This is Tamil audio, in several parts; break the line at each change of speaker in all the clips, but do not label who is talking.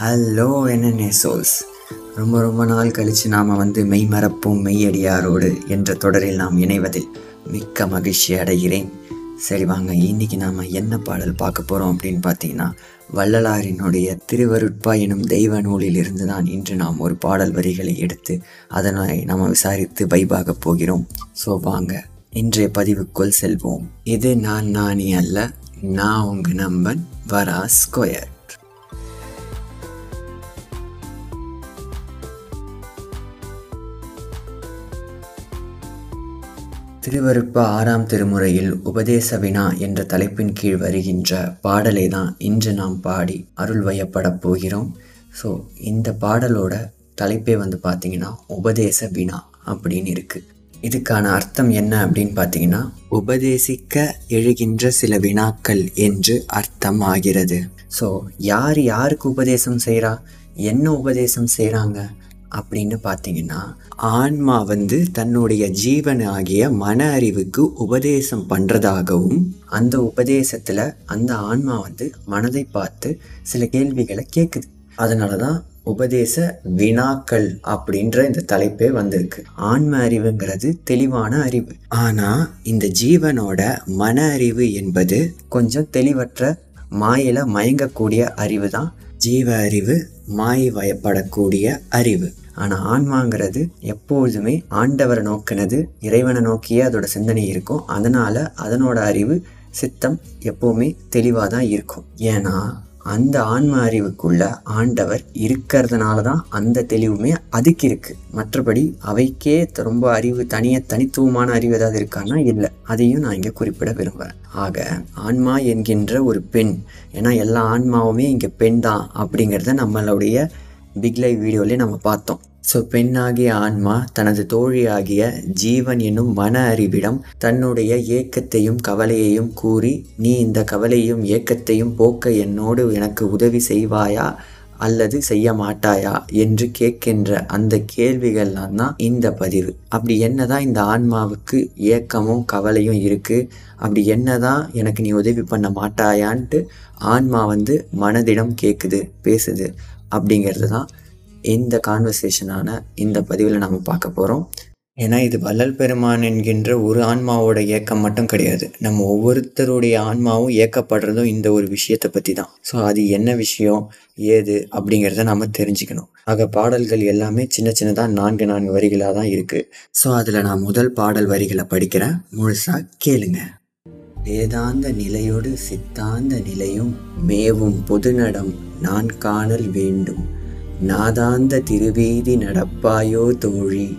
ஹலோ என்னென்ன சோல்ஸ். ரொம்ப ரொம்ப நாள் கழித்து நாம் வந்து மெய்மறப்போம் மெய்யடியாரோடு என்ற தொடரில் நாம் இணைவதில் மிக்க மகிழ்ச்சி அடைகிறேன். சரி வாங்க இன்னைக்கு நாம் என்ன பாடல் பார்க்க போகிறோம் அப்படின்னு பார்த்தீங்கன்னா வள்ளலாரினுடைய திருவருட்பா எனும் தெய்வ நூலில் இருந்து தான் இன்று நாம் ஒரு பாடல் வரிகளை எடுத்து அதனை நாம் விசாரித்து வைபாக போகிறோம். ஸோ வாங்க இன்றைய பதிவுக்குள் செல்வோம். இது நான் நானி அல்ல நான் உங்கள் நம்பன் வரா ஸ்கொயர். திருவருட்பா ஆறாம் திருமுறையில் உபதேச வினா என்ற தலைப்பின் கீழ் வருகின்ற பாடலை தான் இன்று நாம் பாடி அருள் வயப்படப் போகிறோம். ஸோ இந்த பாடலோட தலைப்பே வந்து பார்த்தீங்கன்னா உபதேச வினா அப்படின்னு இருக்கு. இதுக்கான அர்த்தம் என்ன அப்படின்னு பார்த்தீங்கன்னா உபதேசிக்க எழுகின்ற சில வினாக்கள் என்று அர்த்தம் ஆகிறது. ஸோ யார் யாருக்கு உபதேசம் செய்கிறா என்ன உபதேசம் செய்கிறாங்க அப்படின்னு பார்த்தீங்கன்னா ஆன்மா வந்து தன்னுடைய ஜீவன் ஆகிய மன அறிவுக்கு உபதேசம் பண்ணுறதாகவும் அந்த உபதேசத்தில் அந்த ஆன்மா வந்து மனதை பார்த்து சில கேள்விகளை கேட்குது அதனால தான் உபதேச வினாக்கள் அப்படின்ற இந்த தலைப்பே வந்திருக்கு. ஆன்ம அறிவுங்கிறது தெளிவான அறிவு. ஆனா இந்த ஜீவனோட மன அறிவு என்பது கொஞ்சம் தெளிவற்ற மாயில மயங்கக்கூடிய அறிவு தான் ஜீவ அறிவு மாயை வயப்படக்கூடிய அறிவு. ஆனால் ஆன்மாங்கிறது எப்பொழுதுமே ஆண்டவரை நோக்கினது இறைவனை நோக்கியே அதோட சிந்தனை இருக்கும். அதனால் அதனோட அறிவு சித்தம் எப்போவுமே தெளிவாக தான் இருக்கும். ஏன்னா அந்த ஆன்ம அறிவுக்குள்ள ஆண்டவர் இருக்கிறதுனால தான் அந்த தெளிவுமே அதுக்கு இருக்கு. மற்றபடி அவைக்கே ரொம்ப அறிவு தனிய தனித்துவமான அறிவு ஏதாவது இருக்கான்னா இல்லை. அதையும் நான் இங்கே குறிப்பிட விரும்புகிறேன் ஆக ஆன்மா என்கின்ற ஒரு பெண் ஏன்னா எல்லா ஆன்மாவுமே இங்கே பெண் தான் அப்படிங்கிறத நம்மளுடைய பிக் லைவ் வீடியோலேயே நம்ம பார்த்தோம். ஸோ பெண்ணாகிய ஆன்மா தனது தோழியாகிய ஜீவன் என்னும் மன அறிவிடம் தன்னுடைய ஏக்கத்தையும் கவலையையும் கூறி நீ இந்த கவலையும் ஏக்கத்தையும் போக்க என்னோடு எனக்கு உதவி செய்வாயா? அல்லது செய்ய மாட்டாயா என்று கேட்கின்ற அந்த கேள்விகள்லாம் தான் இந்த பதிவு. அப்படி என்னதான் இந்த ஆன்மாவுக்கு ஏக்கமும் கவலையும் இருக்கு அப்படி என்னதான் எனக்கு நீ உதவி பண்ண மாட்டாயான்ட்டு ஆன்மா வந்து மனதிடம் கேட்குது பேசுது அப்படிங்கிறது தான் இந்த கான்வர்சேஷனான இந்த பதிவில் நம்ம பார்க்க போகிறோம் ஏன்னா இது வள்ளல் பெருமான் என்கின்ற ஒரு ஆன்மாவோட ஏக்கம் மட்டும் கிடையாது. நம்ம ஒவ்வொருத்தருடைய ஆன்மாவும் ஏக்கப்படுறதும் இந்த ஒரு விஷயத்தை பற்றி தான் ஸோ அது என்ன விஷயம் ஏது அப்படிங்கிறத நம்ம தெரிஞ்சுக்கணும். ஆக பாடல்கள் எல்லாமே சின்ன சின்னதாக நான்கு நான்கு வரிகளாக தான் இருக்குது ஸோ அதில் நான் முதல் பாடல் வரிகளை படிக்கிறேன். முழுசாக கேளுங்க. வேதாந்த நிலையோடு சித்தாந்த நிலையும் மேவும் பொதுநடம் நான் காணல் வேண்டும். நாதாந்த திருவீதி நடப்பாயோ தோழி?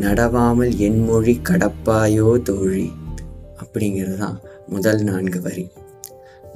நடவாமல் என் மொழி கடப்பாயோ தோழி? அப்படிங்கிறது தான் முதல் நான்கு வரி.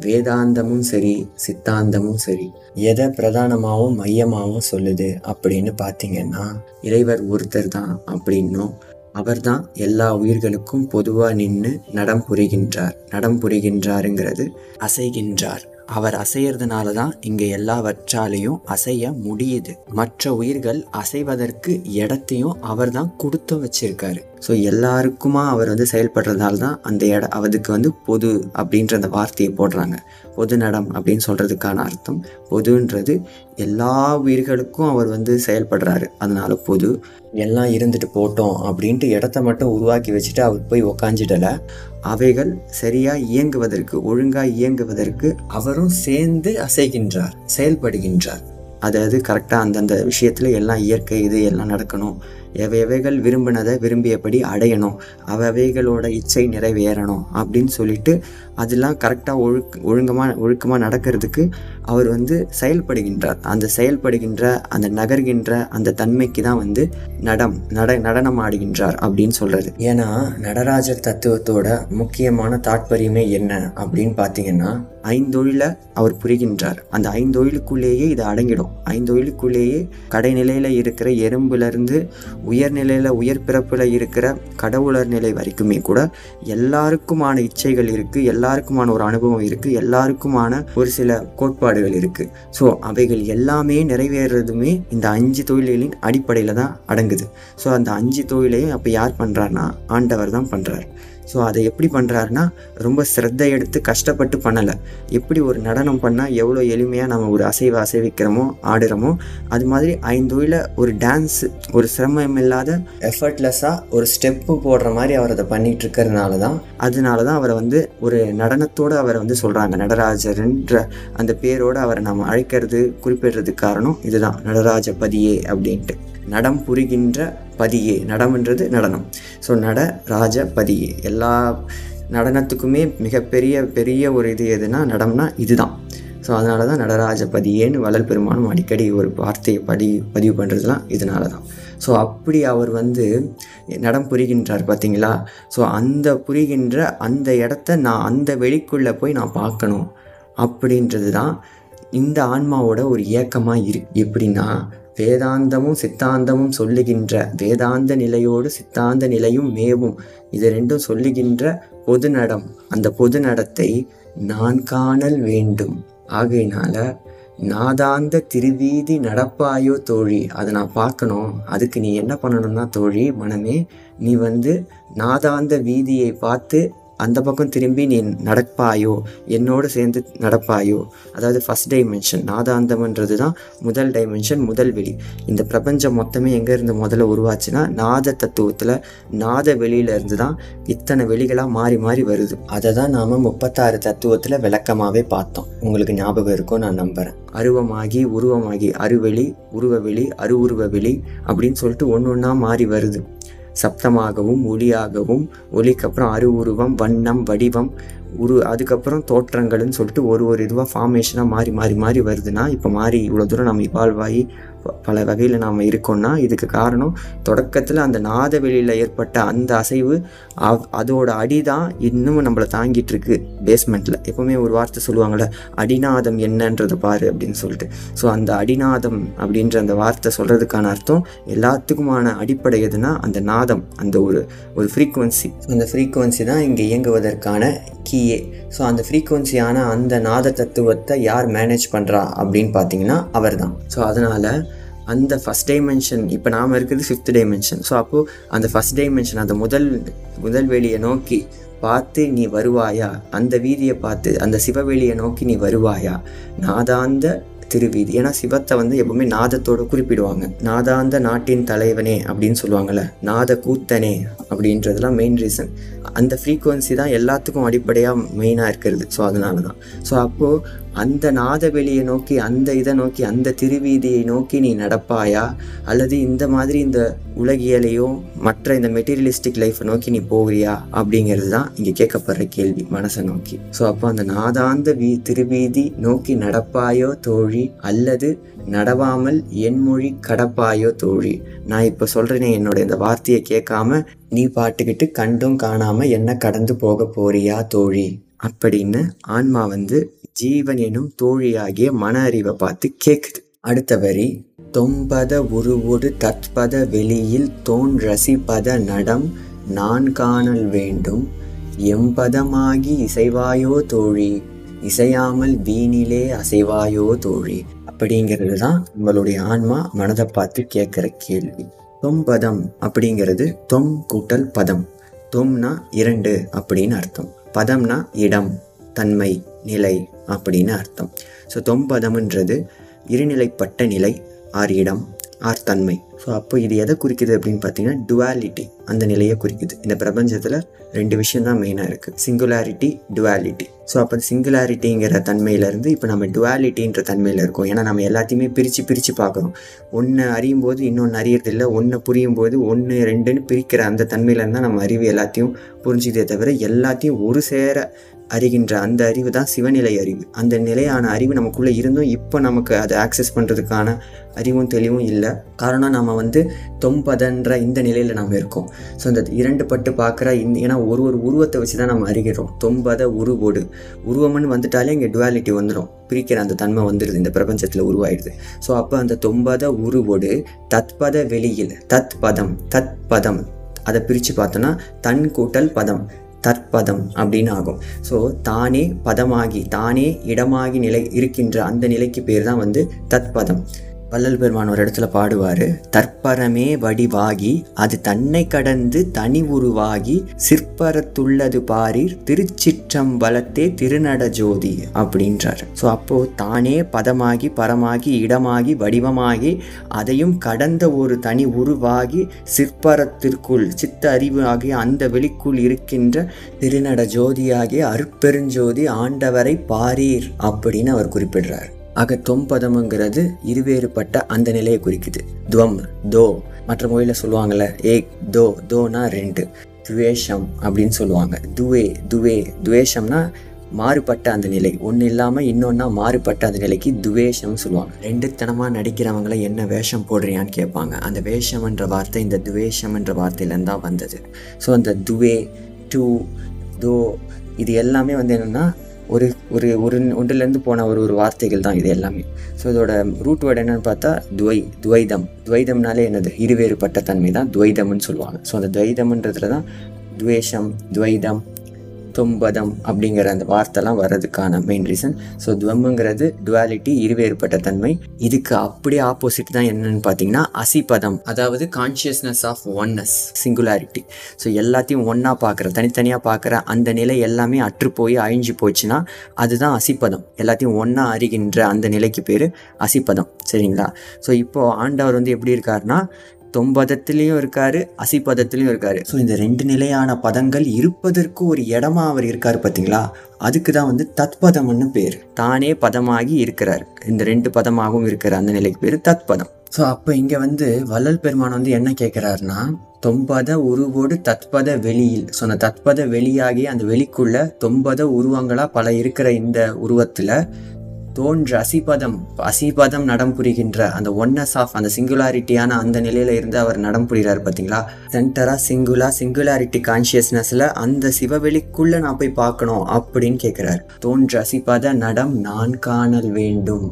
வேதாந்தமும் சரி சித்தாந்தமும் சரி. எதை பிரதானமாகவும் மையமாகவும் சொல்லுது அப்படின்னு பார்த்தீங்கன்னா இறைவர் ஒருத்தர் தான் அப்படின்னும். அவர்தான் எல்லா உயிர்களுக்கும் பொதுவாக நின்று நடம் புரிகின்றார். நடம் புரிகின்றாருங்கிறது அசைகின்றார். அவர் அசையறதுனால தான் இங்கே எல்லாவற்றாலையும் அசைய முடியுது. மற்ற உயிர்கள் அசைவதற்கு இடத்தையும் அவர் தான் கொடுத்து வச்சிருக்காரு. ஸோ எல்லாருக்குமா அவர் வந்து செயல்படுறதால தான் அந்த இட அதுக்கு வந்து பொது அப்படின்ற அந்த வார்த்தையை போடுறாங்க. பொது நடம் அப்படின்னு சொல்கிறதுக்கான அர்த்தம் பொதுன்றது எல்லா உயிர்களுக்கும் அவர் வந்து செயல்படுறாரு. அதனால் பொது எல்லாம் இருந்துட்டு போட்டோம் அப்படின்ட்டு இடத்த மட்டும் உருவாக்கி வச்சுட்டு அவர் போய் உக்காஞ்சிடலை அவைகள் சரியாக இயங்குவதற்கு ஒழுங்காக இயங்குவதற்கு அவரும் சேர்ந்து அசைகின்றார் செயல்படுகின்றார். அதாவது கரெக்டாக அந்தந்த விஷயத்தில் எல்லாம் இயற்கை இது எல்லாம் நடக்கணும். எவைகள் விரும்பினதை விரும்பியபடி அடையணும். அவைகளோட இச்சை நிறைவேறணும் அப்படின்னு சொல்லிட்டு அதெல்லாம் கரெக்டாக ஒழுக் ஒழுங்கமாக ஒழுக்கமாக நடக்கிறதுக்கு அவர் வந்து செயல்படுகின்றார். அந்த செயல்படுகின்ற அந்த நகர்கின்ற அந்த தன்மைக்கு தான் வந்து நடம் நட நடனம் ஆடுகின்றார் அப்படின்னு சொல்கிறது ஏன்னா நடராஜர் தத்துவத்தோட முக்கியமான தாற்பயமே என்ன அப்படின்னு பார்த்தீங்கன்னா ஐந்தொழில அவர் புரிகின்றார். அந்த ஐந்தொழிலுக்குள்ளேயே இது அடங்கிடும். ஐந்தொழிலுக்குள்ளேயே கடைநிலையில் இருக்கிற எறும்புலேருந்து உயர்நிலையில் உயர் பிறப்பில் இருக்கிற கடவுளர் நிலை வரைக்குமே கூட எல்லாருக்குமான இச்சைகள் இருக்குது எல்லாருக்குமான ஒரு அனுபவம் இருக்குது எல்லாருக்குமான ஒரு சில கோட்பாடுகள் இருக்குது ஸோ அவைகள் எல்லாமே நிறைவேறதுமே இந்த அஞ்சு தொழில்களின் அடிப்படையில் தான் அடங்குது. ஸோ அந்த அஞ்சு தொழிலையும் அப்போ யார் பண்ணுறாருன்னா ஆண்டவர் தான் பண்ணுறார் ஸோ அதை எப்படி பண்ணுறாருன்னா ரொம்ப சிரத்தை எடுத்து கஷ்டப்பட்டு பண்ணலை. எப்படி ஒரு நடனம் பண்ணால் எவ்வளோ எளிமையாக நம்ம ஒரு அசைவை அசைவிக்கிறோமோ ஆடுறோமோ அது மாதிரி ஐந்தொழில ஒரு டான்ஸ் ஒரு சிரமம் இல்லாத எஃபர்ட்லெஸ்ஸாக ஒரு ஸ்டெப்பு போடுற மாதிரி அவர் அதை பண்ணிகிட்டு இருக்கிறதுனால தான் அதனால தான் அவரை வந்து ஒரு நடனத்தோடு அவரை வந்து சொல்கிறாங்க நடராஜர்ன்ற அந்த பேரோடு அவரை நம்ம அழைக்கிறது குறிப்பிடுறதுக்கு காரணம் இதுதான். நடராஜ பதியே அப்படின்ட்டு. நடம் புரிகின்ற பதியே. நடம்ன்றது நடனம். ஸோ நட ராஜ பதியே. எல்லா நடனத்துக்குமே மிகப்பெரிய பெரிய ஒரு இது எதுனா நடம்னா இதுதான். ஸோ அதனால தான் நடராஜ பதியேன்னு வளர் பெருமானும் அடிக்கடி ஒரு வார்த்தையை படி பதிவு பண்ணுறதுலாம் இதனால தான் ஸோ அப்படி அவர் வந்து நடம் புரிகின்றார் பார்த்தீங்களா ஸோ அந்த புரிகின்ற அந்த இடத்த நான் அந்த வெளிக்குள்ளே போய் நான் பார்க்கணும். அப்படின்றது தான் இந்த ஆன்மாவோட ஒரு ஏக்கமாக இரு எப்படின்னா வேதாந்தமும் சித்தாந்தமும் சொல்லுகின்ற வேதாந்த நிலையோடு சித்தாந்த நிலையும் மேவும். இது ரெண்டும் சொல்லுகின்ற பொது நடம். அந்த பொது நடத்தை நான் காணல் வேண்டும். ஆகையினால நாதாந்த திருவீதி நடப்பாயோ தோழி அதை நான் பார்க்கணும். அதுக்கு நீ என்ன பண்ணணும்னா தோழி மனமே நீ வந்து நாதாந்த வீதியை பார்த்து அந்த பக்கம் திரும்பி நீ நடப்பாயோ என்னோடு சேர்ந்து நடப்பாயோ. அதாவது ஃபஸ்ட் டைமென்ஷன் நாதாந்தம்ன்றது தான் முதல் டைமென்ஷன் முதல் வெளி. இந்த பிரபஞ்சம் மொத்தமே எங்கேருந்து முதல்ல உருவாச்சுன்னா நாத தத்துவத்தில் நாத வெளியில இருந்து தான் இத்தனை வெளிகளாக மாறி மாறி வருது. அதை தான் நாம் முப்பத்தாறு தத்துவத்தில் விளக்கமாகவே பார்த்தோம். உங்களுக்கு ஞாபகம் இருக்கும் நான் நம்புகிறேன் அருவமாகி உருவமாகி அருவெளி உருவவெளி அருவுருவ வெளி அப்படின்னு சொல்லிட்டு ஒன்று ஒன்றா மாறி வருது. சப்தமாகவும் ஒளியாகவும் ஒளிக்கப்புறம் அருவுருவம் வண்ணம் வடிவம் உரு அதுக்கப்புறம் தோற்றங்கள்னு சொல்லிட்டு ஒரு ஒரு இதுவாக ஃபார்மேஷனாக மாறி மாறி மாறி வருதுன்னா இப்போ மாறி இவ்வளோ தூரம் நம்ம இவால்வ் ஆகி பல வகையில் நாம் இருக்கோம்னா இதுக்கு காரணம் தொடக்கத்தில் அந்த நாத வெளியில் ஏற்பட்ட அந்த அசைவு அவ் அதோட அடி தான் இன்னமும் நம்மளை தாங்கிட்டு இருக்கு பேஸ்மெண்ட்டில் எப்போவுமே ஒரு வார்த்தை சொல்லுவாங்கள்ல அடிநாதம் என்னன்றதை பாரு அப்படின்னு சொல்லிட்டு. ஸோ அந்த அடிநாதம் அப்படின்ற அந்த வார்த்தை சொல்கிறதுக்கான அர்த்தம் எல்லாத்துக்குமான அடிப்படை எதுனா அந்த நாதம் அந்த ஒரு ஒரு ஃப்ரீக்குவன்சி அந்த ஃப்ரீக்குவன்சி தான் இங்கே இயங்குவதற்கான கீயே. ஸோ அந்த ஃப்ரீக்குவன்சியான அந்த நாத தத்துவத்தை யார் மேனேஜ் பண்ணுறா அப்படின்னு பார்த்தீங்கன்னா அவர் தான் ஸோ அதனால் அந்த ஃபஸ்ட் டைமென்ஷன் இப்போ நாம் இருக்கிறது ஃபிஃப்த் டைமென்ஷன் ஸோ அப்போது அந்த ஃபஸ்ட் டைமென்ஷன் அந்த முதல் முதல் வெளியை நோக்கி பார்த்து நீ வருவாயா? அந்த வீதியை பார்த்து அந்த சிவவெளியை நோக்கி நீ வருவாயா? நாதாந்த திருவீதி. ஏன்னா சிவத்தை வந்து எப்பவுமே நாதத்தோடு குறிப்பிடுவாங்க. நாதாந்த நாட்டின் தலைவனே அப்படின்னு சொல்லுவாங்கள்ல நாத கூத்தனே அப்படின்றதுலாம் மெயின் ரீசன் அந்த ஃப்ரீக்குவன்சி தான் எல்லாத்துக்கும் அடிப்படையாக மெயினாக இருக்கிறது. ஸோ அதனால தான் ஸோ அப்போது அந்த நாதவெளியை நோக்கி அந்த இதை நோக்கி அந்த திருவீதியை நோக்கி நீ நடப்பாயா? அல்லது இந்த மாதிரி இந்த உலகியலையோ மற்ற இந்த மெட்டீரியலிஸ்டிக் லைஃப்பை நோக்கி நீ போகிறியா? அப்படிங்கிறது தான் இங்கே கேட்கப்படுற கேள்வி மனசை நோக்கி. ஸோ அப்போ அந்த நாதாந்த வீ திருவீதி நோக்கி நடப்பாயோ தோழி? அல்லது நடவாமல் என் மொழி கடப்பாயோ தோழி? நான் இப்போ சொல்கிறேனே என்னோட இந்த வார்த்தையை கேட்காம நீ பாட்டுக்கிட்டு கண்டும் காணாமல் என்ன கடந்து போக போறியா தோழி? அப்படின்னு ஆன்மா வந்து ஜீவன் எனும் தோழியாகிய மன அறிவை பார்த்து கேட்குது அடுத்த வரி தொம்பத உருவொடு தத்பத வெளியில் தோன் ரசிப்பத நடம் நான் காணல் வேண்டும். எம்பதமாகி இசைவாயோ தோழி இசையாமல் வீணிலே அசைவாயோ தோழி. அப்படிங்கிறது தான் நம்மளுடைய ஆன்மா மனதை பார்த்து கேட்குற கேள்வி. தொம்பதம் அப்படிங்கிறது தொம் கூட்டல் பதம். தொம்னா இரண்டு அப்படின்னு அர்த்தம். பதம்னா இடம் தன்மை நிலை. அப்படின்னு அர்த்தம். ஸோ தொம்பதம்ன்றது இருநிலைப்பட்ட நிலை ஆர் இடம் ஆர் தன்மை ஸோ அப்போ இது எதை குறிக்குது அப்படின்னு பார்த்தீங்கன்னா டுவாலிட்டி அந்த நிலையை குறிக்குது. இந்த பிரபஞ்சத்தில் ரெண்டு விஷயம் தான் மெயினாக இருக்குது சிங்குலாரிட்டி டுவாலிட்டி ஸோ அப்போ சிங்குலாரிட்டிங்கிற தன்மையிலேருந்து இப்போ நம்ம டுவாலிட்டின்ற தன்மையில் இருக்கோம். ஏன்னா நம்ம எல்லாத்தையுமே பிரித்து பிரித்து பார்க்குறோம். ஒன்று அறியும் போது இன்னொன்று அறியறதில்ல. ஒன்று புரியும் போது ஒன்று ரெண்டுன்னு பிரிக்கிற அந்த தன்மையிலேருந்து தான் நம்ம அறிவு எல்லாத்தையும் புரிஞ்சுதே தவிர எல்லாத்தையும் ஒரு சேர அறிகின்ற அந்த அறிவு தான் சிவநிலை அறிவு. அந்த நிலையான அறிவு நமக்குள்ளே இருந்தும் இப்போ நமக்கு அதை ஆக்சஸ் பண்ணுறதுக்கான அறிவும் தெளிவும் இல்லை. காரணம் நம்ம வந்து தொம்பதன்ற இந்த நிலையில் நம்ம இருக்கோம். ஸோ இந்த இரண்டு பட்டு பார்க்குற இந்த ஏன்னா ஒரு ஒரு உருவத்தை வச்சு தான் நம்ம அறிகிறோம். தொம்பத உருவோடு. உருவம்னு வந்துட்டாலே இங்கே டுவாலிட்டி வந்துடும் பிரிக்கிற அந்த தன்மை வந்துடுது இந்த பிரபஞ்சத்தில் உருவாயிடுது. ஸோ அப்போ அந்த தொம்பத உருவோடு தத்பத வெளியில் தத் பதம் தத் பதம் அதை பிரித்து பார்த்தோன்னா தன் கூட்டல் பதம். தற்பதம் அப்படின்னு ஆகும் ஸோ தானே பதமாகி தானே இடமாகி நிலை இருக்கின்ற அந்த நிலைக்கு பேர் தான் வந்து தத்பதம் வள்ளல் பெருமான் ஒரு இடத்துல பாடுவார் தற்பரமே வடிவாகி அது தன்னை கடந்து தனி உருவாகி சிற்பரத்துள்ளது பாரீர் திருச்சிற்றம்பலத்தே திருநட ஜோதி அப்படின்றார். ஸோ அப்போது தானே பதமாகி பரமாகி இடமாகி வடிவமாகி அதையும் கடந்த ஒரு தனி உருவாகி சிற்பரத்திற்குள் சித்த அறிவு ஆகிய அந்த வெளிக்குள் இருக்கின்ற திருநட ஜோதியாகிய அருட்பெருஞ்சோதி ஆண்டவரை பாரீர் அப்படின்னு அவர் குறிப்பிடுறார். ஆக தொம்பதம்ங்கிறது இருவேறுபட்ட அந்த நிலையை குறிக்குது. துவம் தோ மற்ற மொழியில் சொல்லுவாங்கள்ல ஏக் தோ தோனா ரெண்டு. துவேஷம் அப்படின்னு சொல்லுவாங்க. துவே துவே துவேஷம்னா மாறுபட்ட அந்த நிலை. ஒன்று இல்லாமல் இன்னொன்னா மாறுபட்ட அந்த நிலைக்கு துவேஷம்னு சொல்லுவாங்க. ரெண்டுத்தனமாக நடிக்கிறவங்கள என்ன வேஷம் போடுறியான்னு கேட்பாங்க. அந்த வேஷம்ன்ற வார்த்தை இந்த துவேஷம்ன்ற வார்த்தையிலேருந்து தான் வந்தது. ஸோ அந்த துவே டூ தோ இது எல்லாமே வந்து என்னென்னா ஒரு ஒரு ஒரு ஒன்றிலேருந்து போன ஒரு ஒரு வார்த்தைகள் தான் இது எல்லாமே. ஸோ இதோட ரூட் வேர்டு என்னன்னு பார்த்தா துவை துவைதம். துவைதம்னாலே என்னது? இருவேறுபட்ட தன்மை தான் துவைதம்னு சொல்லுவாங்க. ஸோ அந்த துவைதம்ன்றதுல தான் துவேஷம் துவைதம் தும்பதம் அப்படிங்கிற அந்த வார்த்தைலாம் வர்றதுக்கான மெயின் ரீசன் ஸோ துவம்ங்கிறது டுவாலிட்டி இருவேறுபட்ட தன்மை. இதுக்கு அப்படியே ஆப்போசிட் தான் என்னன்னு பார்த்தீங்கன்னா அசிபதம் அதாவது consciousness of oneness singularity so எல்லாத்தையும் ஒன்றா பார்க்குற தனித்தனியாக பார்க்குற அந்த நிலை எல்லாமே அற்று போய் அழிஞ்சு போச்சுன்னா அதுதான் அசிப்பதம் எல்லாத்தையும் ஒன்றா அறிகின்ற அந்த நிலைக்கு பேர் அசிப்பதம் சரிங்களா? ஸோ இப்போது ஆண்டவர் வந்து எப்படி இருக்காருன்னா தொம்பதத்திலையும் இருக்காரு அசிப்பதத்திலையும் இருக்காரு. ஸோ இந்த ரெண்டு நிலையான பதங்கள் இருப்பதற்கு ஒரு இடமா அவர் இருக்காரு பார்த்தீங்களா? அதுக்கு தான் வந்து தத்பதம்னு பேர். தானே பதமாகி இருக்கிறார். இந்த ரெண்டு பதமாகவும் இருக்கிற அந்த நிலைக்கு பேர் தத்பதம். ஸோ அப்போ இங்கே வந்து வள்ளல் பெருமான் வந்து என்ன கேட்குறாருன்னா தொம்பத உருவோடு தத்பத வெளியில். ஸோ அந்த தத்பத வெளியாகி அந்த வெளிக்குள்ள தொம்பத உருவங்களாக பல இருக்கிற இந்த உருவத்தில் தோன்ற அசிபதம் அசிபதம் நடம் புரிகின்ற அந்த ஒன்னஸ் ஆஃப் அந்த சிங்குலாரிட்டியான அந்த நிலையில இருந்து அவர் நடம் புரிகிறார் பார்த்தீங்களா? சென்டரா சிங்குலா சிங்குலாரிட்டி கான்சியஸ்னஸ்ல அந்த சிவவெளிக்குள்ள நான் போய் பார்க்கணும் அப்படின்னு கேட்கிறார். தோன்ற அசிபத நடம் நான் காணல் வேண்டும்.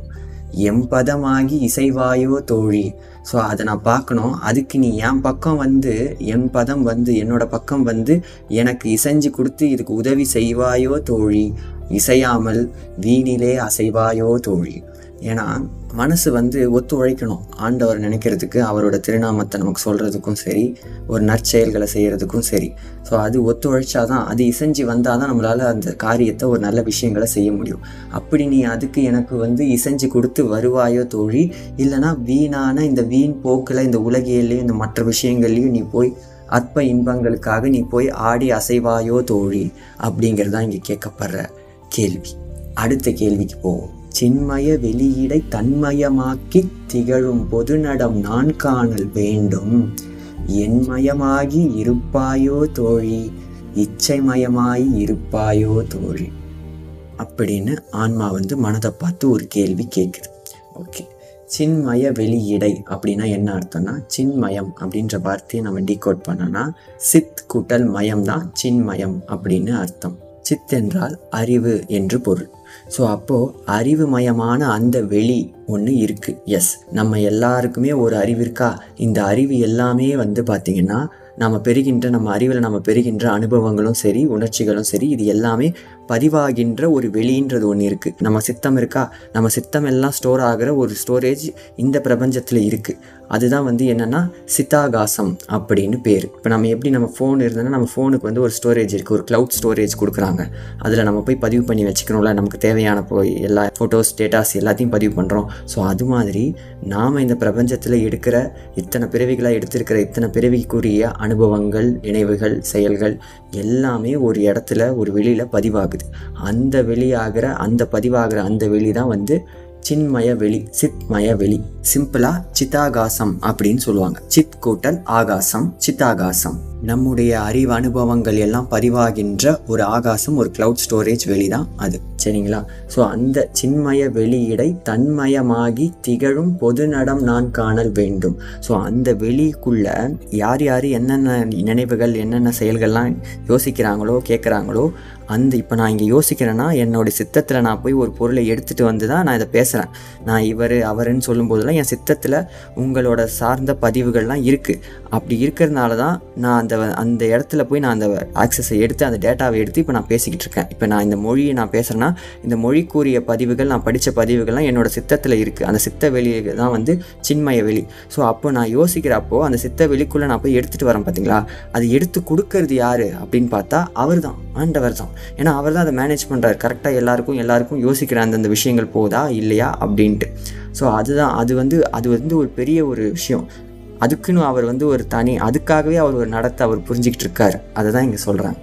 எம்பதமாகி இசைவாயோ தோழி. ஸோ அதை நான் பார்க்கணும். அதுக்கு நீ என் பக்கம் வந்து என் பதம் வந்து என்னோட பக்கம் வந்து எனக்கு இசைஞ்சு கொடுத்து இதுக்கு உதவி செய்வாயோ தோழி? இசையாமல் வீணிலே அசைவாயோ தோழி. ஏன்னா மனசு வந்து ஒத்து உழைக்கணும் ஆண்டவர் நினைக்கிறதுக்கு அவரோட திருநாமத்தை நமக்கு சொல்கிறதுக்கும் சரி ஒரு நற்செயல்களை செய்கிறதுக்கும் சரி. ஸோ அது ஒத்து உழைச்சாதான் அது இசைஞ்சு வந்தால் தான் நம்மளால் அந்த காரியத்தை ஒரு நல்ல விஷயங்களை செய்ய முடியும். அப்படி நீ அதுக்கு எனக்கு வந்து இசைஞ்சு கொடுத்து வருவாயோ தோழி இல்லைனா வீணான இந்த வீண் போக்கில் இந்த உலகியல்லையும் இந்த மற்ற விஷயங்கள்லையும் நீ போய் அற்ப இன்பங்களுக்காக நீ போய் ஆடி அசைவாயோ தோழி அப்படிங்கிறது தான் இங்கே கேட்கப்படுற. கேள்வி. அடுத்த கேள்விக்கு போவோம். சின்மய வெளியீடை தன்மயமாக்கி திகழும் பொதுநடம் நான் காணல் வேண்டும். என்மயமாகி இருப்பாயோ தோழி? இச்சைமயமாய் இருப்பாயோ தோழி? அப்படின்னு ஆன்மா வந்து மனதை பார்த்து ஒரு கேள்வி கேட்குது ஓகே. சின்மய வெளியிடை அப்படின்னா என்ன அர்த்தம்னா சின்மயம் அப்படின்ற வார்த்தையை நம்ம டீகோட் பண்ணோன்னா சித் கூட்டல் மயம் தான் சின்மயம் அப்படின்னு அர்த்தம். சித் என்றால் அறிவு என்று பொருள். ஸோ அப்போது அறிவுமயமான அந்த வெளி ஒன்று இருக்குது எஸ் நம்ம எல்லாருக்குமே ஒரு அறிவு இருக்கா? இந்த அறிவு எல்லாமே வந்து பார்த்திங்கன்னா நம்ம பெறுகின்ற நம்ம அறிவில் நம்ம பெறுகின்ற அனுபவங்களும் சரி உணர்ச்சிகளும் சரி இது எல்லாமே பதிவாகின்ற ஒரு வெளின்றது ஒன்று இருக்குது நம்ம சித்தம் இருக்கா? நம்ம சித்தம் எல்லாம் ஸ்டோர் ஆகிற ஒரு ஸ்டோரேஜ் இந்த பிரபஞ்சத்தில் இருக்குது அதுதான் வந்து என்னென்னா சித்தாகாசம் அப்படின்னு பேர். இப்போ நம்ம எப்படி நம்ம ஃபோன் இருந்தோன்னா நம்ம ஃபோனுக்கு வந்து ஒரு ஸ்டோரேஜ் இருக்குது ஒரு க்ளவுட் ஸ்டோரேஜ் கொடுக்குறாங்க. அதில் நம்ம போய் பதிவு பண்ணி வச்சுக்கணும்ல. நமக்கு தேவையான போய் எல்லா ஃபோட்டோஸ் டேட்டாஸ் எல்லாத்தையும் பதிவு பண்ணுறோம் ஸோ அது மாதிரி நாம் இந்த பிரபஞ்சத்தில் எடுக்கிற இத்தனை பிறவிகளாக எடுத்திருக்கிற இத்தனை பிறவிக்குரிய அனுபவங்கள் நினைவுகள் செயல்கள் எல்லாமே ஒரு இடத்துல ஒரு வெளியில் பதிவாகுது. அந்த வெளியாகிற அந்த பதிவாகிற அந்த வெளி தான் வந்து சின்மய வெளி சித்மய வெளி. சிம்பிளா சித்தாகாசம் அப்படின்னு சொல்லுவாங்க. சித் கூட்டல் ஆகாசம் சித்தாகாசம் நம்முடைய அறிவு அனுபவங்கள் எல்லாம் பதிவாகின்ற ஒரு ஆகாசம் ஒரு கிளவுட் ஸ்டோரேஜ் வெளி தான் அது. சரிங்களா? ஸோ அந்த சின்மய வெளியிடை தன்மயமாகி திகழும் பொது நடம் நான் காணல் வேண்டும். ஸோ அந்த வெளிக்குள்ள யார் யார் என்னென்ன நினைவுகள் என்னென்ன செயல்கள்லாம் யோசிக்கிறாங்களோ கேட்குறாங்களோ அந்த இப்போ நான் இங்கே யோசிக்கிறேன்னா என்னோட சித்தத்தில் நான் போய் ஒரு பொருளை எடுத்துகிட்டு வந்து தான் நான் இதை பேசுகிறேன் நான் இவர் அவருன்னு சொல்லும்போதெல்லாம் என் சித்தத்தில் உங்களோட சார்ந்த பதிவுகள்லாம் இருக்குது அப்படி இருக்கிறதுனால தான் நான் அந்த அந்த அந்த இடத்துல போய் நான் அந்த ஆக்சஸை எடுத்து அந்த டேட்டாவை எடுத்து இப்போ நான் பேசிக்கிட்டு இருக்கேன். இப்போ நான் இந்த மொழியை நான் பேசுகிறேன்னா இந்த மொழிக்குரிய பதிவுகள் நான் படித்த பதிவுகள்லாம் என்னோட சித்தத்தில் இருக்குது அந்த சித்த வெளியை தான் வந்து சின்மய வெளி. ஸோ அப்போ நான் யோசிக்கிறப்போ அந்த சித்த வெளிக்குள்ளே நான் போய் எடுத்துகிட்டு வரேன் பார்த்தீங்களா அது எடுத்து கொடுக்கறது யார் அப்படின்னு பார்த்தா அவர் தான் ஆண்டவர் தான் ஏன்னா அவர் தான் அதை மேனேஜ் பண்ணுறாரு கரெக்டாக எல்லாருக்கும் எல்லாருக்கும் யோசிக்கிற அந்தந்த விஷயங்கள் போதா இல்லையா அப்படின்ட்டு. ஸோ அதுதான் அது வந்து அது வந்து ஒரு பெரிய ஒரு விஷயம். அதுக்குன்னு அவர் வந்து ஒரு தனி அதுக்காகவே அவர் ஒரு நடத்தை அவர் புரிஞ்சுக்கிட்டு இருக்கார். அதை தான் இங்கே சொல்கிறாங்க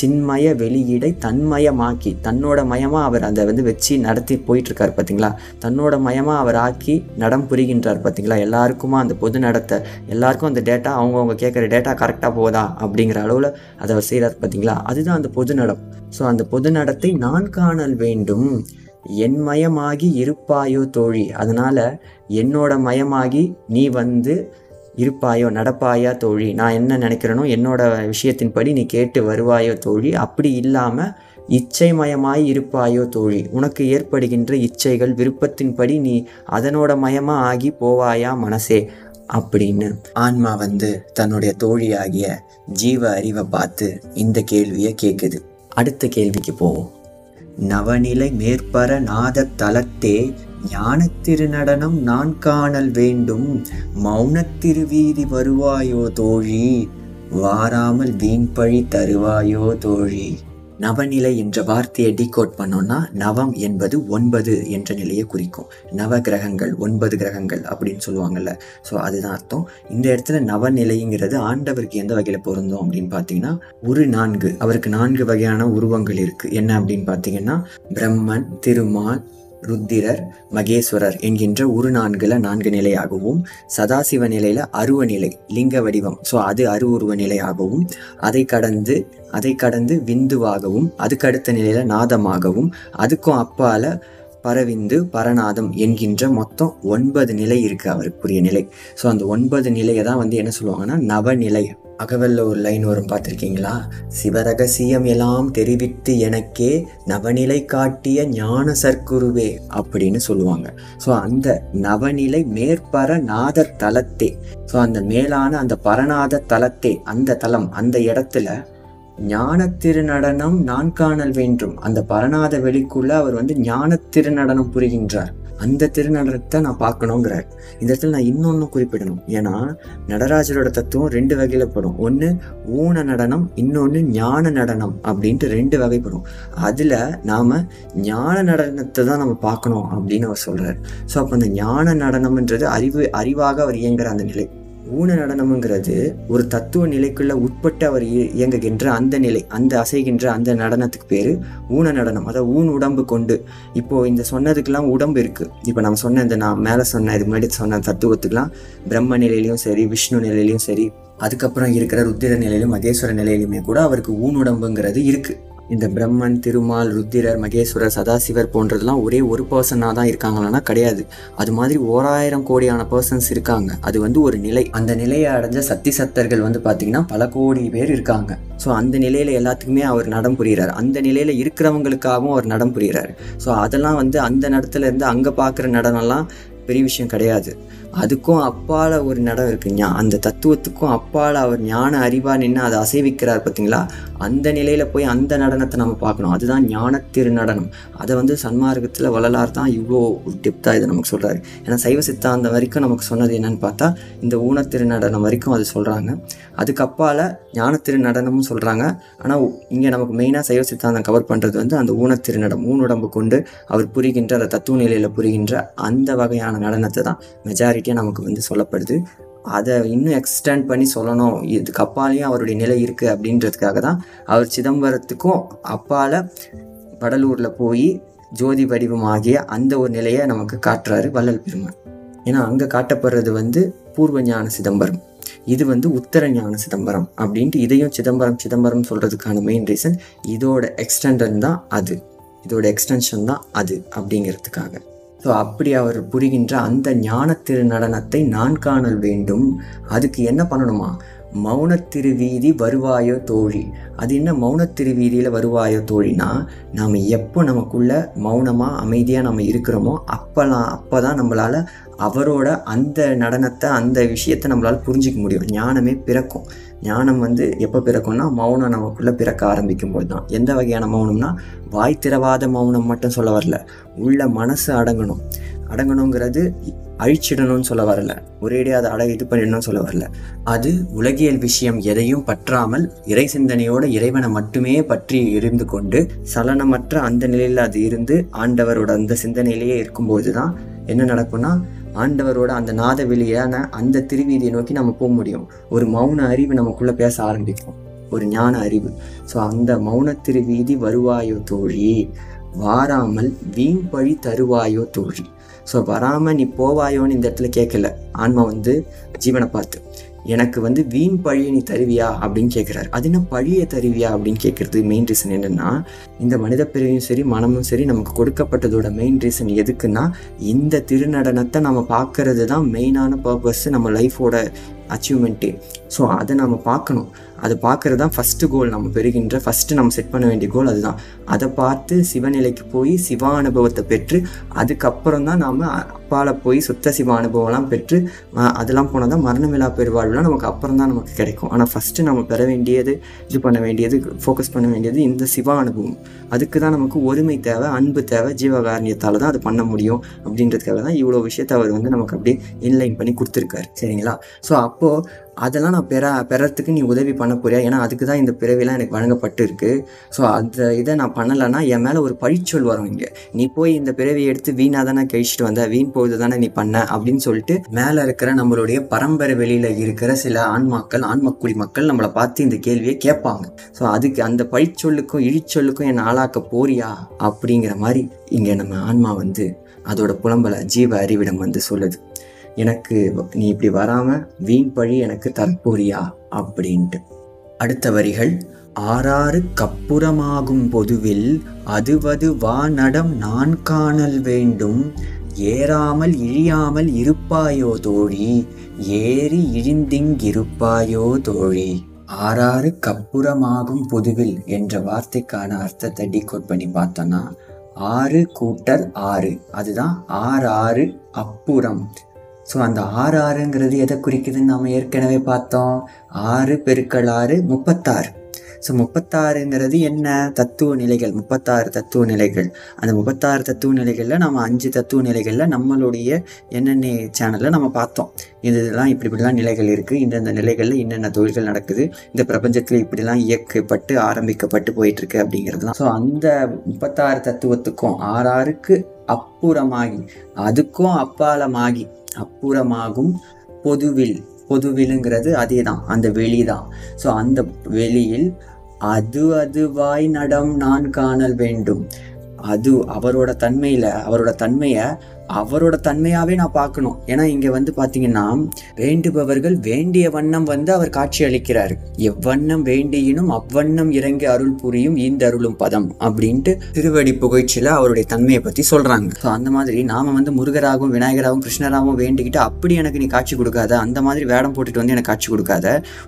சின்மய வெளியீடை தன்மயமாக்கி தன்னோட மயமாக அவர் அதை வந்து வச்சு நடத்தி போயிட்டுருக்காரு பார்த்தீங்களா தன்னோட மயமாக அவர் ஆக்கி நடம் புரிகின்றார் பார்த்தீங்களா எல்லாருக்குமா அந்த பொது நடத்தை எல்லாருக்கும் அந்த டேட்டா அவங்கவுங்க கேட்குற டேட்டா கரெக்டாக போதா அப்படிங்கிற அளவில் அதை அவர் செய்கிறார் பார்த்தீங்களா அதுதான் அந்த பொது நடம். ஸோ அந்த பொது நடத்தை நான் காணல் வேண்டும். என் மயமாகி இருப்பாயோ தோழி? அதனால் என்னோட மயமாகி நீ வந்து இருப்பாயோ நடப்பாயா தோழி? நான் என்ன நினைக்கிறேனோ என்னோட விஷயத்தின்படி நீ கேட்டு வருவாயோ தோழி? அப்படி இல்லாமல் இச்சைமயமாய் இருப்பாயோ தோழி? உனக்கு ஏற்படுகின்ற இச்சைகள் விருப்பத்தின்படி நீ அதனோட மயமாக ஆகி போவாயா மனசே? அப்படின்னு ஆன்மா வந்து தன்னுடைய தோழியாகிய ஜீவ அறிவை பார்த்து இந்த கேள்வியை கேட்குது அடுத்த கேள்விக்கு போவோம். நவநிலை மேற்பர நாத தலத்தே ஞானத்திருநடனம் நான் காணல் வேண்டும். மௌனத்திருவீதி வருவாயோ தோழி? வாராமல் வீண்பழி தருவாயோ தோழி? நவநிலை என்ற வார்த்தையை டிகோட் பண்ணோம்னா நவம் என்பது ஒன்பது என்ற நிலையை குறிக்கும். நவ கிரகங்கள் ஒன்பது கிரகங்கள் அப்படின்னு சொல்லுவாங்கல்ல. ஸோ அதுதான் அர்த்தம். இந்த இடத்துல நவநிலைங்கிறது ஆண்டவருக்கு எந்த வகையில் பொருந்தும் அப்படின்னு பார்த்தீங்கன்னா ஒரு நான்கு. அவருக்கு நான்கு வகையான உருவங்கள் இருக்கு. என்ன அப்படின்னு பார்த்தீங்கன்னா பிரம்மன் திருமால் ருத்திரர் மகேஸ்வரர் என்கின்ற ஒரு நான்குல நான்கு நிலையாகவும் சதாசிவ நிலையில அருவ நிலை லிங்க வடிவம். ஸோ அது அரு உருவ நிலையாகவும் அதை கடந்து அதை கடந்து விந்துவாகவும் அதுக்கு அடுத்த நிலையில நாதமாகவும் அதுக்கும் அப்பால பரவிந்து பரநாதம் என்கின்ற மொத்தம் ஒன்பது நிலை இருக்கு அவருக்குரிய நிலை. ஸோ அந்த ஒன்பது நிலையை தான் வந்து என்ன சொல்லுவாங்கன்னா நவநிலை அகவல்ல ஒரு லைன் வரும் பார்த்துருக்கீங்களா? சிவரகசியம் எல்லாம் தெரிவித்து எனக்கே நவநிலை காட்டிய ஞான சர்க்குருவே அப்படின்னு சொல்லுவாங்க. ஸோ அந்த நவநிலை மேற்பர நாத தலத்தே. ஸோ அந்த மேலான அந்த பரநாத தலத்தே அந்த தலம் அந்த இடத்துல ஞான திருநடனம் நான் காணல் வேண்டும். அந்த பரநாத வெளிக்குள்ள அவர் வந்து ஞான திருநடனம் புரிகின்றார். அந்த திருநடனத்தை நான் பார்க்கணுங்கிறார் இந்த இடத்துல நான் இன்னொன்று குறிப்பிடணும். ஏன்னா நடராஜரோட தத்துவம் ரெண்டு வகையில் படும். ஒன்று ஊன நடனம் இன்னொன்று ஞான நடனம் அப்படின்ட்டு ரெண்டு வகைப்படும். அதில் நாம் ஞான நடனத்தை தான் நம்ம பார்க்கணும் அப்படின்னு அவர் சொல்கிறார் ஸோ அப்போ அந்த ஞான நடனம்ன்றது அறிவு அறிவாக அவர் இயங்குற அந்த நிலை. ஊன நடனம்ங்கிறது ஒரு தத்துவ நிலைக்குள்ள உட்பட்டு அவர் இயங்குகின்ற அந்த நிலை அந்த அசைகின்ற அந்த நடனத்துக்கு பேர் ஊன நடனம் அதாவது ஊன் உடம்பு கொண்டு. இப்போ இந்த சொன்னதுக்கெல்லாம் உடம்பு இருக்கு. இப்போ நம்ம சொன்ன இந்த நான் மேலே சொன்ன இது முன்னாடி சொன்ன தத்துவத்துக்கெல்லாம் பிரம்ம நிலையிலையும் சரி விஷ்ணு நிலையிலையும் சரி அதுக்கப்புறம் இருக்கிற ருத்திர நிலையிலும் மகேஸ்வர நிலையிலுமே கூட அவருக்கு ஊன் உடம்புங்கிறது இருக்குது இந்த பிரம்மன் திருமால் ருத்திரர் மகேஸ்வரர் சதாசிவர் போன்றதெல்லாம் ஒரே ஒரு பர்சனாக தான் இருக்காங்களான்னா கிடையாது. அது மாதிரி ஓராயிரம் கோடியான பர்சன்ஸ் இருக்காங்க. அது வந்து ஒரு நிலை. அந்த நிலையை அடைஞ்ச சக்தி சத்தர்கள் வந்து பார்த்தீங்கன்னா பல கோடி பேர் இருக்காங்க. ஸோ அந்த நிலையில் எல்லாத்துக்குமே அவர் நடம் புரிகிறார். அந்த நிலையில் இருக்கிறவங்களுக்காகவும் அவர் நடம் புரிகிறார். ஸோ அதெல்லாம் வந்து அந்த நடத்துல இருந்து அங்கே பார்க்குற நடனம்லாம் பெரிய விஷயம் கிடையாது. அதுக்கும் அப்பால ஒரு நடம் இருக்கு ஞா அந்த தத்துவத்துக்கும் அப்பால் அவர் ஞான அறிவா நின்று அதை அசைவிக்கிறார் பார்த்தீங்களா அந்த நிலையில் போய் அந்த நடனத்தை நம்ம பார்க்கணும். அதுதான் ஞான திருநடனம். அதை வந்து சன்மார்க்கத்தில் வள்ளலார் தான் இவ்வளோ டெப்த்தாக இதை நமக்கு சொல்கிறாரு ஏன்னா சைவ சித்தாந்தம் வரைக்கும் நமக்கு சொன்னது என்னன்னு பார்த்தா இந்த ஊனத்திருநடனம் வரைக்கும் அது சொல்கிறாங்க அதுக்கப்பால் ஞான திருநடனமும் சொல்கிறாங்க ஆனால் இங்கே நமக்கு மெயினாக சைவ சித்தாந்தம் கவர் பண்ணுறது வந்து அந்த ஊனத்திருநடம் ஊனுடம்பு கொண்டு அவர் புரிகின்ற அந்த தத்துவ நிலையில் புரிகின்ற அந்த வகையான நடனத்தை தான் மெஜாரிட்டியாக நமக்கு வந்து சொல்லப்படுது. அதை இன்னும் எக்ஸ்டெண்ட் பண்ணி சொல்லணும். இதுக்கு அப்பாலேயும் அவருடைய நிலை இருக்குது அப்படின்றதுக்காக தான் அவர் சிதம்பரத்துக்கும் அப்பால் வடலூரில் போய் ஜோதி வடிவமாகிய அந்த ஒரு நிலையை நமக்கு காட்டுறாரு வள்ளல் பெருமான் ஏன்னா அங்கே காட்டப்படுறது வந்து பூர்வ ஞான சிதம்பரம். இது வந்து உத்தர ஞான சிதம்பரம் அப்படின்ட்டு இதையும் சிதம்பரம் சிதம்பரம் சொல்கிறதுக்கான மெயின் ரீசன் இதோட எக்ஸ்டெண்டன் தான் அது. இதோட எக்ஸ்டென்ஷன் தான் அது அப்படிங்கிறதுக்காக. ஸோ அப்படி அவர் புரிகின்ற அந்த ஞான திருநடனத்தை நான் காணல் வேண்டும். அதுக்கு என்ன பண்ணணுமா? மௌனத்திருவீதி வருவாயோ தோழி. அது என்ன மௌனத்திருவீதியில் வருவாயோ தோழினா நாம் எப்போ நமக்குள்ள மௌனமாக அமைதியாக நம்ம இருக்கிறோமோ அப்போலாம் அப்போ தான் நம்மளால் அவரோட அந்த நடனத்தை அந்த விஷயத்தை நம்மளால் புரிஞ்சிக்க முடியும். ஞானமே பிறக்கும். ஞானம் வந்து எப்போ பிறக்கும்னா மௌனம் நமக்குள்ளே பிறக்க ஆரம்பிக்கும் போது தான் எந்த வகையான மௌனம்னா வாய் திறவாத மௌனம் மட்டும் சொல்ல வரல. உள்ள மனசு அடங்கணும். அடங்கணுங்கிறது அழிச்சிடணும்னு சொல்ல வரல. ஒரேடியாக அதை அட இது பண்ணிடணும்னு சொல்ல வரல. அது உலகியல் விஷயம் எதையும் பற்றாமல் இறை சிந்தனையோட இறைவனை மட்டுமே பற்றி இருந்து கொண்டு சலனமற்ற அந்த நிலையில் அது இருந்து ஆண்டவரோட அந்த சிந்தனையிலேயே இருக்கும்போது தான் என்ன நடக்கும்னா ஆண்டவரோட அந்த நாத வெளியான அந்த திருவீதியை நோக்கி நம்ம போக முடியும். ஒரு மௌன அறிவு நமக்குள்ளே பேச ஆரம்பிக்கும். ஒரு ஞான அறிவு. ஸோ அந்த மௌன திருவீதி வருவாயோ தோழி? வாராமல் வீண் பழி தருவாயோ தோழி? ஸோ வராமல் நீ போவாயோன்னு இந்த இடத்துல கேட்கல. ஆன்மா வந்து ஜீவனை பார்த்து. எனக்கு வந்து வீண் பழியை நீ தருவியா அப்படின்னு கேட்குறாரு அது என்ன பழியை தருவியா அப்படின்னு கேட்குறது மெயின் ரீசன் என்னென்னா இந்த மனித பிரிவையும் சரி மனமும் சரி நமக்கு கொடுக்கப்பட்டதோட மெயின் ரீசன் எதுக்குன்னா இந்த திருநடனத்தை நம்ம பார்க்கறது தான் மெயினான பர்பஸ் நம்ம லைஃபோட அச்சீவ்மெண்ட்டே ஸோ அதை நம்ம பார்க்கணும். அதை பார்க்கறது தான் ஃபஸ்ட்டு கோல் நம்ம பெறுகின்ற ஃபஸ்ட்டு நம்ம செட் பண்ண வேண்டிய கோல் அதுதான். அதை பார்த்து சிவநிலைக்கு போய் சிவ அனுபவத்தை பெற்று அதுக்கப்புறம் தான் நாம் அப்பால போய் சுத்தசிவ அனுபவம்லாம் பெற்று அதெல்லாம் போனால் தான் மரணமில்லா பெருவாழ்வுலாம் நமக்கு அப்புறம் தான் நமக்கு கிடைக்கும். ஆனால் ஃபஸ்ட்டு நம்ம பெற வேண்டியது இது பண்ண வேண்டியது ஃபோக்கஸ் பண்ண வேண்டியது இந்த சிவ அனுபவம். அதுக்கு தான் நமக்கு ஒருமை தேவை அன்பு தேவை ஜீவகாரணியத்தால் தான் அது பண்ண முடியும் அப்படின்றதுக்காக தான் இவ்வளோ விஷயத்தை அவர் வந்து நமக்கு அப்படியே இன்லைன் பண்ணி கொடுத்துருக்காரு. சரிங்களா? ஸோ அப்போது அதெல்லாம் நான் பெற பெறத்துக்கு நீ உதவி பண்ண போறியா? ஏன்னா அதுக்கு தான் இந்த பிறவிலாம் எனக்கு வழங்கப்பட்டு இருக்கு ஸோ அந்த இதை நான் பண்ணலைன்னா என் மேலே ஒரு பழிச்சொல் வரும் இங்கே. நீ போய் இந்த பிறவியை எடுத்து வீணாக தானே கழிச்சிட்டு வந்த? வீண் போகுது தானே நீ பண்ண அப்படின்னு சொல்லிட்டு மேலே இருக்கிற நம்மளுடைய பரம்பரை வெளியில் இருக்கிற சில ஆன்மாக்கள் ஆன்மக்குடி மக்கள் நம்மளை பார்த்து இந்த கேள்வியை கேட்பாங்க. ஸோ அதுக்கு அந்த பழிச்சொல்லுக்கும் இழிச்சொல்லுக்கும் என்னை ஆளாக்க போறியா அப்படிங்கிற மாதிரி இங்கே நம்ம ஆன்மா வந்து அதோட புலம்பலை ஜீவ அறிவிடம் வந்து சொல்லுது. எனக்கு நீ இப்படி வராமல் வீண் பழி எனக்கு தற்போரியா அப்படின்ட்டு. அடுத்த வரிகள் ஆறாறு கப்புறமாகும் பொதுவில் அதுவது வானடம் நான் காணல் வேண்டும். ஏறாமல் இழியாமல் இருப்பாயோ தோழி? ஏறி இழிந்திங்கிருப்பாயோ தோழி? ஆறாறு கப்புறமாகும் பொதுவில் என்ற வார்த்தைக்கான அர்த்தத்தை டீகோட் பண்ணி பார்த்தோன்னா ஆறு கூட்டல் ஆறு. அதுதான் ஆறு ஆறு அப்புறம். ஸோ அந்த ஆறு ஆறுங்கிறது எதை குறிக்குதுன்னு நம்ம ஏற்கனவே பார்த்தோம். ஆறு பெருக்கள் ஆறு முப்பத்தாறு. ஸோ முப்பத்தாறுங்கிறது என்ன? தத்துவ நிலைகள். முப்பத்தாறு தத்துவ நிலைகள். அந்த முப்பத்தாறு தத்துவ நிலைகளில் நம்ம அஞ்சு தத்துவ நிலைகளில் நம்மளுடைய என்னென்ன சேனலில் நம்ம பார்த்தோம். இது இதெல்லாம் இப்படி இப்படிலாம் நிலைகள் இருக்குது இந்தந்த நிலைகளில் என்னென்ன தொழில்கள் நடக்குது? இந்த பிரபஞ்சத்தில் இப்படிலாம் இயக்கப்பட்டு ஆரம்பிக்கப்பட்டு போயிட்டுருக்கு அப்படிங்கிறதுலாம். ஸோ அந்த முப்பத்தாறு தத்துவத்துக்கும் ஆறாருக்கு அப்புறமாகி அதுக்கும் அப்பாலமாகி அப்புறமாகும் பொதுவில் பொதுவிலுங்கிறது அதே தான் அந்த வெளி தான் ஸோ அந்த வெளியில் அது அதுவாய் நடம் நான் காணல் வேண்டும். அது அவரோட தன்மையில் அவரோட தன்மையை அவரோட தன்மையாகவே நான் பார்க்கணும். ஏன்னா இங்கே வந்து பார்த்தீங்கன்னா வேண்டுபவர்கள் வேண்டிய வண்ணம் வந்து அவர் காட்சி அளிக்கிறார். எவ்வண்ணம் வேண்டியினும் அவ்வண்ணம் இறங்கி அருள் புரியும் ஈந்தருளும் பதம் அப்படின்ட்டு திருவடி புகழ்ச்சியில் அவருடைய தன்மையை பற்றி சொல்கிறாங்க ஸோ அந்த மாதிரி நாம் வந்து முருகராகவும் விநாயகராகவும் கிருஷ்ணராகவும் வேண்டிக்கிட்டு அப்படி எனக்கு நீ காட்சி கொடுக்காத அந்த மாதிரி வேடம் போட்டுட்டு வந்து எனக்கு காட்சி கொடுக்காத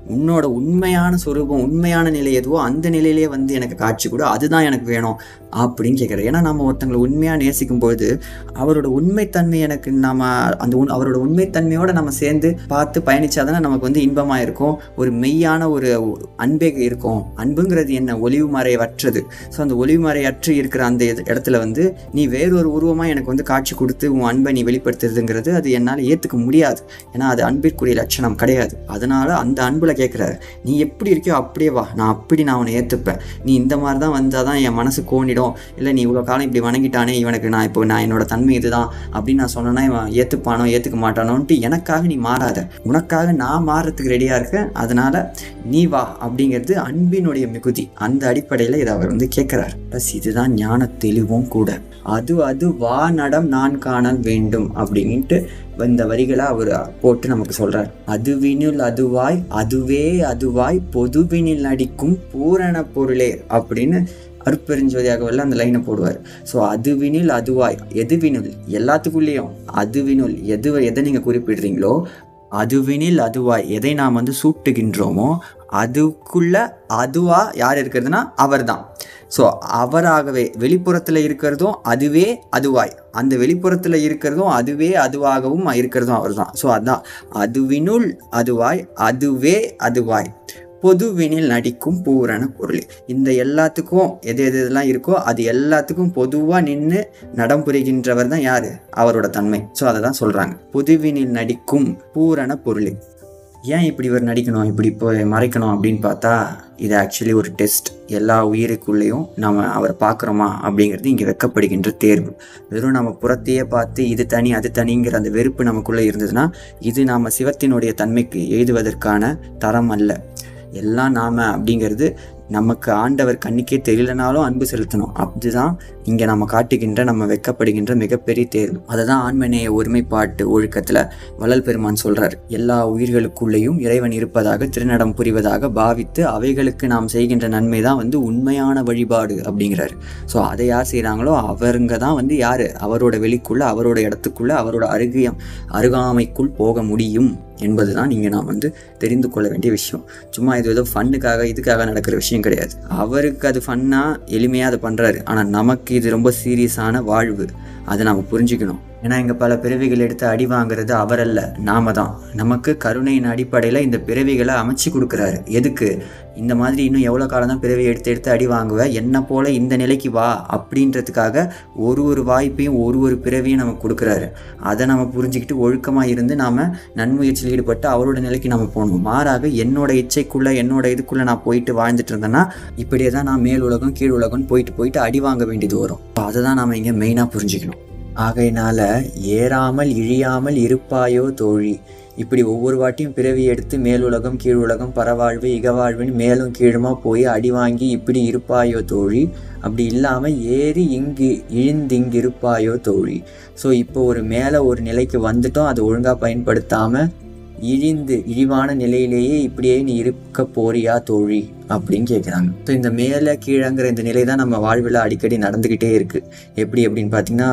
உன்னோட உண்மையான சொரூபம் உண்மையான நிலை எதுவோ அந்த நிலையிலேயே வந்து எனக்கு காட்சி கொடு அதுதான் எனக்கு வேணும் அப்படின்னு கேட்குறேன் ஏன்னா நம்ம ஒருத்தங்களை உண்மையாக நேசிக்கும் போது அவரோட உண்மைத்தன்மை எனக்கு நம்ம அந்த உண் அவரோட உண்மைத்தன்மையோட நம்ம சேர்ந்து பார்த்து பயணிச்சாதானே நமக்கு வந்து இன்பமாக இருக்கும். ஒரு மெய்யான ஒரு அன்பே இருக்கும். அன்புங்கிறது என்ன? ஒளிவு மறைவற்றது. ஸோ அந்த ஒளிவு மறையற்று இருக்கிற அந்த இடத்துல வந்து நீ வேறொரு உருவமாக எனக்கு வந்து காட்சி கொடுத்து உன் அன்பை நீ வெளிப்படுத்துறதுங்கிறது அது என்னால் ஏற்றுக்க முடியாது. ஏன்னா அது அன்பிற்குரிய லட்சணம் கிடையாது. அதனால் அந்த அன்பில் கேட்குறாரு நீ எப்படி இருக்கியோ அப்படியே வா. நான் அப்படி நான் அவனை ஏற்றுப்பேன் நீ இந்த மாதிரி தான் வந்தால் தான் என் மனசு கோணிடும். இல்லை நீ இவ்வளோ காலம் இப்படி வணங்கிட்டானே இவனுக்கு நான் இப்போ நான் என்னோட தன்மை இதுதான். அப்படின்னு நான் சொன்னேன்னா இவன் ஏற்றுப்பானோ ஏற்றுக்க மாட்டானோன்ட்டு எனக்காக நீ மாறாத. உனக்காக நான் மாறுறதுக்கு ரெடியாக இருக்கேன். அதனால நீ வா அப்படிங்கிறது அன்பினுடைய மிகுதி. அந்த அடிப்படையில் இதை அவர் வந்து கேட்குறார் ப்ளஸ் இதுதான் ஞான தெளிவும் கூட. அது அது வா நடம் நான் காணல் வேண்டும் அப்படின்ட்டு இந்த வரிகளை அவர் போட்டு நமக்கு சொல்கிறார் அதுவினில் அதுவாய் அதுவே அதுவாய் பொதுவினில் அடிக்கும் பூரண பொருளே அப்படின்னு அருப்பெருஞ்சோதியாகவல்ல அந்த லைனை போடுவார். ஸோ அதுவினில் அதுவாய் எதுவினுள் எல்லாத்துக்குள்ளேயும் அதுவினுள் எது எதை நீங்கள் குறிப்பிடுறீங்களோ அதுவினில் அதுவாய் எதை நாம் வந்து சூட்டுகின்றோமோ அதுக்குள்ள அதுவாக யார் இருக்கிறதுனா அவர் தான் ஸோ அவராகவே வெளிப்புறத்தில் இருக்கிறதும் அதுவே அதுவாய் அந்த வெளிப்புறத்தில் இருக்கிறதும் அதுவே அதுவாகவும் இருக்கிறதும் அவர் தான் ஸோ அதான் அதுவினுள் அதுவாய் அதுவே அதுவாய் பொதுவினில் நடிக்கும் பூரண பொருள். இந்த எல்லாத்துக்கும் எது எது எதெல்லாம் இருக்கோ அது எல்லாத்துக்கும் பொதுவாக நின்று நடம் புரிகின்றவர் தான் யார்? அவரோட தன்மை. ஸோ அதை தான் சொல்கிறாங்க பொதுவினில் நடிக்கும் பூரண பொருள். ஏன் இப்படி இவர் நடிக்கணும்? இப்படி இப்போ மறைக்கணும் அப்படின்னு பார்த்தா இது ஆக்சுவலி ஒரு டெஸ்ட் எல்லா உயிருக்குள்ளேயும் நம்ம அவரை பார்க்குறோமா அப்படிங்கிறது இங்கே வெக்கப்படுகின்ற தேர்வு. வெறும் நம்ம புறத்தையே பார்த்து இது தனி அது தனிங்கிற அந்த வெறுப்பு நமக்குள்ளே இருந்ததுன்னா இது நாம் சிவத்தினுடைய தன்மைக்கு எழுதுவதற்கான தரம் அல்ல. எல்லாம் நாம அப்படிங்கிறது நமக்கு ஆண்டவர் கண்ணுக்கே தெரியலனாலும் அன்பு செலுத்தணும். அதுதான் இங்கே நம்ம காட்டுகின்ற நம்ம வெக்கப்படுகின்ற மிகப்பெரிய தேர்வு அதை தான் ஆண்மநேய ஒருமைப்பாட்டு ஒழுக்கத்தில் வள்ளல் பெருமான் சொல்கிறார் எல்லா உயிர்களுக்குள்ளேயும் இறைவன் இருப்பதாக திருநடம் புரிவதாக பாவித்து அவைகளுக்கு நாம் செய்கின்ற நன்மை தான் வந்து உண்மையான வழிபாடு அப்படிங்கிறார். ஸோ அதை யார் செய்கிறாங்களோ அவருங்க தான் வந்து யார்? அவரோட வெளிக்குள்ளே அவரோட இடத்துக்குள்ளே அவரோட அருகியம் அருகாமைக்குள் போக முடியும் என்பது தான் நீங்கள் நாம் வந்து தெரிந்து கொள்ள வேண்டிய விஷயம். சும்மா இது ஏதோ ஃபண்ணுக்காக இதுக்காக நடக்கிற விஷயம் கிடையாது. அவருக்கு அது ஃபன்னாக எளிமையாக அதை பண்ணுறாரு ஆனால் நமக்கு இது ரொம்ப சீரியஸான வாழ்வு. அதை நாம் புரிஞ்சுக்கணும். ஏன்னா இங்கே பல பிறவிகள் எடுத்து அடி வாங்குறது அவரல்ல நாம தான். நமக்கு கருணையின் அடிப்படையில் இந்த பிறவிகளை அமைச்சு கொடுக்குறாரு. எதுக்கு? இந்த மாதிரி இன்னும் எவ்வளோ காலம் தான் பிறவி எடுத்து எடுத்து அடி வாங்குவேன் என்ன போல் இந்த நிலைக்கு வா அப்படின்றதுக்காக ஒரு ஒரு வாய்ப்பையும் ஒரு ஒரு பிறவியும் நமக்கு கொடுக்குறாரு. அதை நம்ம புரிஞ்சுக்கிட்டு ஒழுக்கமாக இருந்து நாம் நன்முயற்சியில் ஈடுபட்டு அவரோட நிலைக்கு நம்ம போகணும். மாறாக என்னோட இச்சைக்குள்ளே என்னோட இதுக்குள்ளே நான் போயிட்டு வாழ்ந்துட்டு இருந்தேன்னா இப்படியே தான் நான் மேல் உலகம் கீழ் உலகம் போயிட்டு போயிட்டு அடி வாங்க வேண்டியது வரும். அதை தான் நாம் இங்கே மெயினாக புரிஞ்சுக்கணும். ஆகையினால ஏறாமல் இழியாமல் இருப்பாயோ தோழி? இப்படி ஒவ்வொரு வாட்டியும் பிறவி எடுத்து மேலுலகம் கீழ் உலகம் பரவாழ்வு இகவாழ்வுன்னு மேலும் கீழுமா போய் அடி வாங்கி இப்படி இருப்பாயோ தோழி? அப்படி இல்லாமல் ஏறி இங்கு இழிந்திங்கு இருப்பாயோ தோழி? ஸோ இப்போ ஒரு மேலே ஒரு நிலைக்கு வந்துட்டோம் அதை ஒழுங்காக பயன்படுத்தாமல் இழிந்து இழிவான நிலையிலேயே இப்படியே நீ இருக்க போறியா தோழி? அப்படின்னு கேட்குறாங்க ஸோ இந்த மேலே கீழங்கிற இந்த நிலை தான் நம்ம வாழ்வில் அடிக்கடி நடந்துக்கிட்டே இருக்குது எப்படி அப்படின்னு பார்த்தீங்கன்னா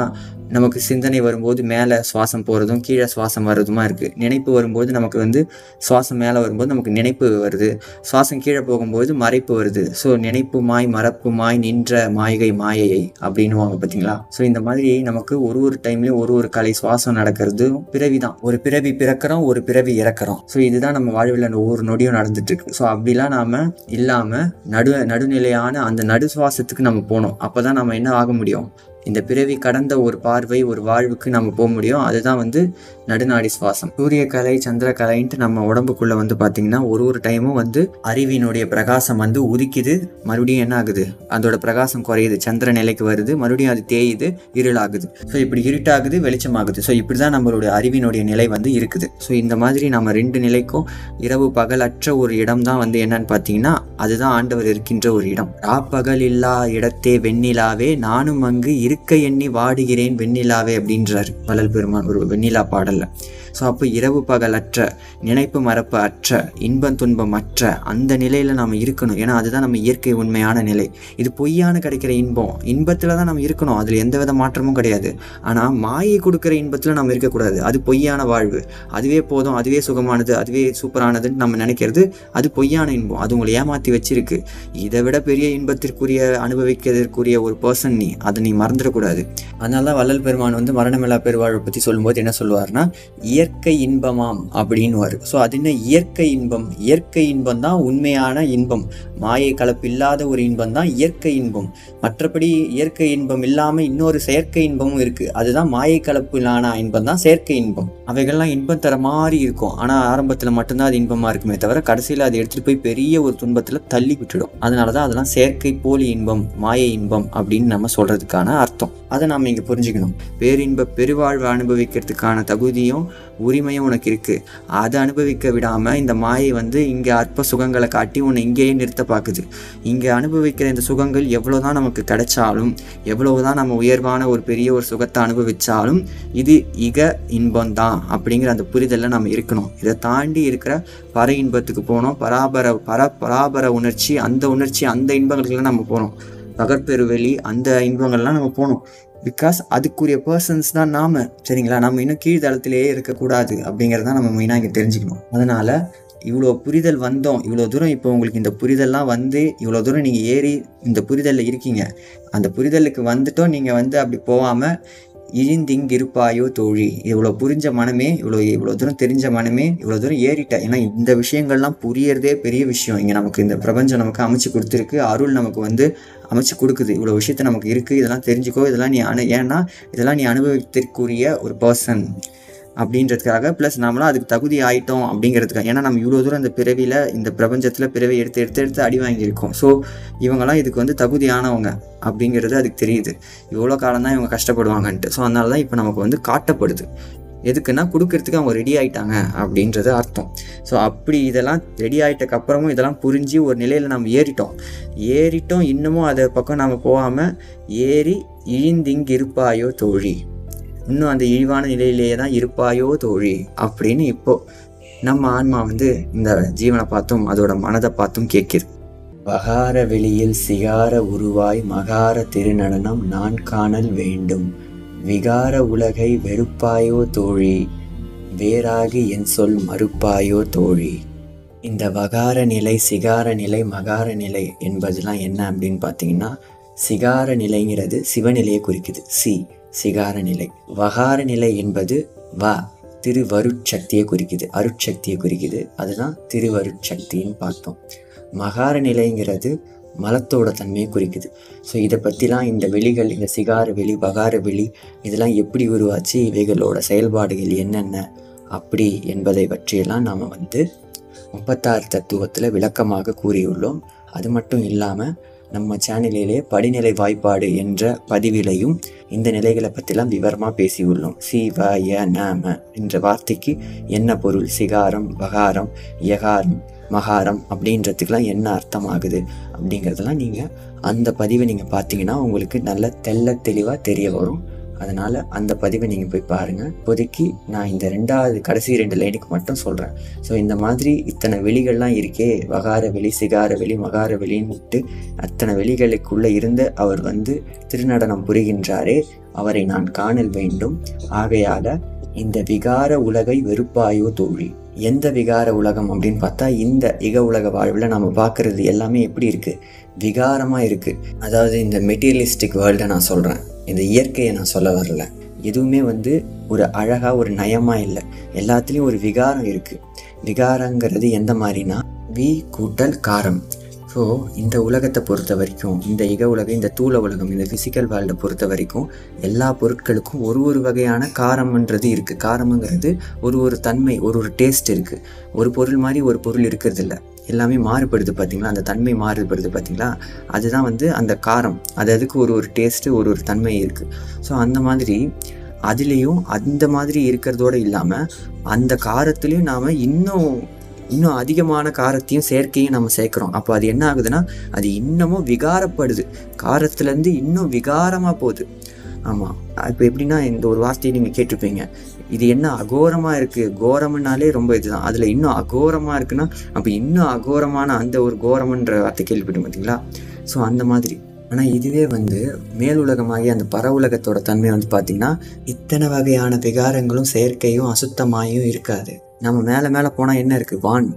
நமக்கு சிந்தனை வரும்போது மேலே சுவாசம் போகிறதும் கீழே சுவாசம் வர்றதுமா இருக்குது நினைப்பு வரும்போது நமக்கு வந்து சுவாசம் மேலே வரும்போது நமக்கு நினைப்பு வருது. சுவாசம் கீழே போகும்போது மறைப்பு வருது. ஸோ நினைப்பு மாய் மறப்பு மாய் நின்ற மாய்கை மாயையை அப்படின்னுவாங்க பார்த்தீங்களா ஸோ இந்த மாதிரி நமக்கு ஒரு ஒரு டைம்லேயும் ஒரு ஒரு கலை சுவாசம் நடக்கிறது பிறவி தான் ஒரு பிறவி பிறக்கிறோம் ஒரு பிறவி இறக்குறோம். ஸோ இதுதான் நம்ம வாழ்வில் ஒவ்வொரு நொடியும் நடந்துட்டு இருக்கு ஸோ அப்படிலாம் நாம் இல்லாமல் நடு நடுநிலையான அந்த நடு சுவாசத்துக்கு நம்ம போகணும் அப்போ தான் நம்ம என்ன ஆக முடியும்? இந்த பிறவி கடந்த ஒரு பார்வை ஒரு வாழ்வுக்கு நம்ம போக முடியும். அதுதான் வந்து நடுநாடி சுவாசம். சூரிய கலை சந்திர கலைன்ட்டு நம்ம உடம்புக்குள்ள வந்து பார்த்தீங்கன்னா ஒரு ஒரு டைமும் வந்து அறிவினுடைய பிரகாசம் வந்து உதிக்குது. மறுபடியும் என்ன ஆகுது? அதோட பிரகாசம் குறையுது. சந்திர நிலைக்கு வருது. மறுபடியும் அது தேயுது இருளாகுது. ஸோ இப்படி இருட்டாகுது வெளிச்சமாகுது. ஸோ இப்படி தான் நம்மளுடைய அறிவினுடைய நிலை வந்து இருக்குது. ஸோ இந்த மாதிரி நம்ம ரெண்டு நிலைக்கும் இரவு பகலற்ற ஒரு இடம் தான் வந்து என்னன்னு பார்த்தீங்கன்னா அதுதான் ஆண்டவர் இருக்கின்ற ஒரு இடம். ராப்பகல் இல்லா இடத்தே வெண்ணிலாவே நானும் அங்கு இருக்க எண்ணி வாடுகிறேன் வெண்ணிலாவே அப்படின்றார். வளல் பெருமான் ஒரு வெண்ணிலா பாடல். charla. ஸோ அப்போ இரவு பகலற்ற நினைப்பு மறப்பு அற்ற இன்பம் துன்பம் அற்ற அந்த நிலையில் நாம் இருக்கணும். ஏன்னா அதுதான் நம்ம இயற்கை உண்மையான நிலை. இது பொய்யான கிடைக்கிற இன்பம். இன்பத்தில் தான் நம்ம இருக்கணும். அதில் எந்த வித மாற்றமும் கிடையாது. ஆனால் மாயை கொடுக்குற இன்பத்தில் நம்ம இருக்கக்கூடாது. அது பொய்யான வாழ்வு. அதுவே போதும் அதுவே சுகமானது அதுவே சூப்பரானதுன்னு நம்ம நினைக்கிறது அது பொய்யான இன்பம். அது உங்களை ஏமாற்றி வச்சிருக்கு. இதை விட பெரிய இன்பத்திற்குரிய அனுபவிக்கிறதுக்குரிய ஒரு பர்சன் நீ அதை நீ மறந்துடக்கூடாது. அதனால தான் வள்ளல் பெருமான் வந்து மரணமில்லா பெருவாழ்வை பற்றி சொல்லும்போது என்ன சொல்லுவார்னா இயற்கை இயற்கை இன்பமாம் அப்படின்னு வரும் ஸோ அது என்ன? இயற்கை இன்பம். இயற்கை இன்பம் தான் உண்மையான இன்பம். மாயை கலப்பு இல்லாத ஒரு இன்பம் தான் இயற்கை இன்பம். மற்றபடி இயற்கை இன்பம் இல்லாமல் இன்னொரு செயற்கை இன்பமும் இருக்குது அதுதான் மாயை கலப்பிலான இன்பம் தான் செயற்கை இன்பம். அவைகள்லாம் இன்பம் தர மாதிரி இருக்கும். ஆனால் ஆரம்பத்தில் மட்டும்தான் அது இன்பமாக இருக்குமே தவிர கடைசியில் அதை எடுத்துகிட்டு போய் பெரிய ஒரு துன்பத்தில் தள்ளி விட்டுடும். அதனால தான் அதெல்லாம் செயற்கை போலி இன்பம் மாயை இன்பம் அப்படின்னு நம்ம சொல்கிறதுக்கான அர்த்தம். அதை நாம் இங்கே புரிஞ்சுக்கணும். பேரின்ப பெருவாழ்வு அனுபவிக்கிறதுக்கான தகுதியும் உரிமையும் உனக்கு இருக்குது அதை அனுபவிக்க விடாமல் இந்த மாயை வந்து இங்கே அற்ப சுகங்களை காட்டி உன்னை இங்கேயே நிறுத்த பார்க்குது இங்கே அனுபவிக்கிற இந்த சுகங்கள் எவ்வளோ தான் நமக்கு கிடைச்சாலும் எவ்வளோ தான் நம்ம உயர்வான ஒரு பெரிய ஒரு சுகத்தை அனுபவித்தாலும் இது இக இன்பம் தான் அப்படிங்கிற அந்த புரிதலில் நம்ம இருக்கணும். இதை தாண்டி இருக்கிற பர இன்பத்துக்கு போகணும் பராபர பர பராபர உணர்ச்சி அந்த உணர்ச்சி அந்த இன்பங்களுக்கெல்லாம் நம்ம போகணும் பகற்பெருவெளி அந்த இன்பங்கள்லாம் நம்ம போகணும் பிகாஸ் அதுக்குரிய பர்சன்ஸ் தான் நாம். சரிங்களா? நம்ம இன்னும் கீழ்தளத்திலேயே இருக்கக்கூடாது அப்படிங்கிறத நம்ம மெயினாக இங்கே தெரிஞ்சுக்கணும். அதனால் இவ்வளோ புரிதல் வந்தோம். இவ்வளோ தூரம் இப்போ உங்களுக்கு இந்த புரிதல்லாம் வந்து இவ்வளோ தூரம் நீங்கள் ஏறி இந்த புரிதலில் இருக்கீங்க. அந்த புரிதலுக்கு வந்துட்டோம். நீங்கள் வந்து அப்படி போகாமல் இழிந்திங்கிருப்பாயோ தோழி? இவ்வளோ புரிஞ்ச மனமே இவ்வளோ இவ்வளோ தூரம் தெரிஞ்ச மனமே இவ்வளோ தூரம் ஏறிட்ட. ஏன்னா இந்த விஷயங்கள்லாம் புரியறதே பெரிய விஷயம். இங்கே நமக்கு இந்த பிரபஞ்சம் நமக்கு அமைச்சு கொடுத்துருக்கு. அருள் நமக்கு வந்து அமைச்சு கொடுக்குது. இவ்வளோ விஷயத்த நமக்கு இருக்குது இதெல்லாம் தெரிஞ்சுக்கோ. இதெல்லாம் நீ அனு ஏன்னா இதெல்லாம் நீ அனுபவித்திற்குரிய ஒரு பர்சன் அப்படின்றதுக்காக ப்ளஸ் நம்மளாம் அதுக்கு தகுதி ஆயிட்டோம் அப்படிங்கிறதுக்காக ஏன்னா நம்ம இவ்வளோ தூரம் இந்த பிறவியில் இந்த பிரபஞ்சத்தில் பிறவி எடுத்து எடுத்து எடுத்து அடி வாங்கியிருக்கோம். ஸோ இவங்கெல்லாம் இதுக்கு வந்து தகுதியானவங்க அப்படிங்கிறது அதுக்கு தெரியுது. இவ்வளோ காலம் தான் இவங்க கஷ்டப்படுவாங்கன்ட்டு. ஸோ அதனால தான் இப்போ நமக்கு வந்து காட்டப்படுது. எதுக்குன்னா கொடுக்கறதுக்கு அவங்க ரெடி ஆகிட்டாங்க அப்படின்றது அர்த்தம். ஸோ அப்படி இதெல்லாம் ரெடி ஆகிட்டக்கு அப்புறமும் இதெல்லாம் புரிஞ்சு ஒரு நிலையில் நம்ம ஏறிட்டோம். ஏறிட்டோம் இன்னமும் அதை பக்கம் நம்ம போகாமல் ஏறி இழிந்திங்கிருப்பாயோ தோழி? இன்னும் அந்த இழிவான நிலையிலேயே தான் இருப்பாயோ தோழி? அப்படின்னு இப்போ நம்ம ஆன்மா வந்து இந்த ஜீவனை பார்த்தும் அதோட மனதை பார்த்தும் கேட்கிது பகார வெளியில் சிகார உருவாய் மகார திருநடனம் நான் காணல் வேண்டும். விகார உலகை வெறுப்பாயோ தோழி? வேறாகி என் சொல் மறுப்பாயோ தோழி? இந்த வகார நிலை சிகார நிலை மகார நிலை என்பதெல்லாம் என்ன அப்படின்னு பார்த்தீங்கன்னா சிகார நிலைங்கிறது சிவநிலையை குறிக்குது. சி. சிகார நிலை. வகார நிலை என்பது வ திருவருட்சக்தியை குறிக்குது. அருட்சக்தியை குறிக்குது. அதுதான் திருவருட்சக்தின்னு பார்த்தோம். மகார நிலைங்கிறது மலத்தோட தன்மையை குறிக்குது. ஸோ இதை பற்றிலாம் இந்த வெளிகள் இந்த சிகார வெளி பகார வெளி இதெல்லாம் எப்படி உருவாச்சு? இவைகளோட செயல்பாடுகள் என்னென்ன? அப்படி என்பதை பற்றியெல்லாம் நாம் வந்து முப்பத்தாறு தத்துவத்தில் விளக்கமாக கூறியுள்ளோம். அது மட்டும் இல்லாமல் நம்ம சேனலிலே படிநிலை வாய்ப்பாடு என்ற பதிவிலையும் இந்த நிலைகளை பற்றிலாம் விவரமாக பேசியுள்ளோம். சி வ ய நம என்ற வார்த்தைக்கு என்ன பொருள்? சிகாரம் வகாரம் யகாரம் மகாரம் அப்படின்றதுக்கெலாம் என்ன அர்த்தம் ஆகுது அப்படிங்கிறதெல்லாம் நீங்கள் அந்த பதிவை நீங்கள் பார்த்தீங்கன்னா உங்களுக்கு நல்ல தெள்ள தெளிவாக தெரிய வரும். அதனால் அந்த பதிவை நீங்கள் போய் பாருங்கள் இப்போதைக்கு நான் இந்த ரெண்டாவது கடைசி ரெண்டு லைனுக்கு மட்டும் சொல்கிறேன் ஸோ இந்த மாதிரி இத்தனை வெளிகள்லாம் இருக்கே. வகார வெளி சிகார வெளி மகார வெளின்னுட்டு அத்தனை வெளிகளுக்குள்ளே இருந்து அவர் வந்து திருநடனம் புரிகின்றாரே. அவரை நான் காணல் வேண்டும். ஆகையால இந்த விகார உலகை வெறுப்பாயோ தோழி? எந்த விகார உலகம் அப்படின்னு பார்த்தா இந்த இக உலக வாழ்வில் நம்ம பார்க்குறது எல்லாமே எப்படி இருக்குது விகாரமாக இருக்குது அதாவது இந்த மெட்டீரியலிஸ்டிக் வேர்ல்டை நான் சொல்கிறேன் இந்த இயற்கையை நான் சொல்ல வரல. எதுவுமே வந்து ஒரு அழகாக ஒரு நயமாக இல்லை. எல்லாத்துலேயும் ஒரு விகாரம் இருக்குது விகாரங்கிறது எந்த மாதிரினா வி கூட்டல் காரம். ஸோ இந்த உலகத்தை பொறுத்த வரைக்கும் இந்த இக உலகம் இந்த தூள உலகம் இந்த ஃபிசிக்கல் வேர்ல்டை பொறுத்த வரைக்கும் எல்லா பொருட்களுக்கும் ஒரு ஒரு வகையான காரம்ன்றது இருக்குது காரம்ங்கிறது ஒரு ஒரு தன்மை ஒரு ஒரு டேஸ்ட் இருக்குது ஒரு பொருள் மாதிரி ஒரு பொருள் இருக்கிறது இல்லை எல்லாமே மாறுபடுது பார்த்தீங்களா? அந்த தன்மை மாறுபடுது பார்த்தீங்களா? அதுதான் வந்து அந்த காரம். அது அதுக்கு ஒரு ஒரு டேஸ்ட்டு ஒரு ஒரு தன்மை இருக்குது ஸோ அந்த மாதிரி அதுலேயும் அந்த மாதிரி இருக்கிறதோடு இல்லாமல் அந்த காரத்துலேயும் நாம் இன்னும் இன்னும் அதிகமான காரத்தையும் செயற்கையும் நம்ம சேர்க்குறோம். அப்போ அது என்ன ஆகுதுன்னா அது இன்னமும் விகாரப்படுது. காரத்துலேருந்து இன்னும் விகாரமாக போகுது. ஆமாம் இப்போ எப்படின்னா இந்த ஒரு வார்த்தையை நீங்கள் கேட்டிருப்பீங்க. இது என்ன அகோரமாக இருக்குது கோரம்னாலே ரொம்ப இதுதான். அதில் இன்னும் அகோரமாக இருக்குன்னா அப்போ இன்னும் அகோரமான அந்த ஒரு கோரம்ன்ற வார்த்தை கேள்விப்பட்டு பார்த்தீங்களா ஸோ அந்த மாதிரி. ஆனால் இதுவே வந்து மேல் உலகமாகிய அந்த பர உலகத்தோட தன்மை வந்து பார்த்திங்கன்னா இத்தனை வகையான விகாரங்களும் செயற்கையும் அசுத்தமாயும் இருக்காது. நம்ம மேலே மேலே போனால் என்ன இருக்குது வான்.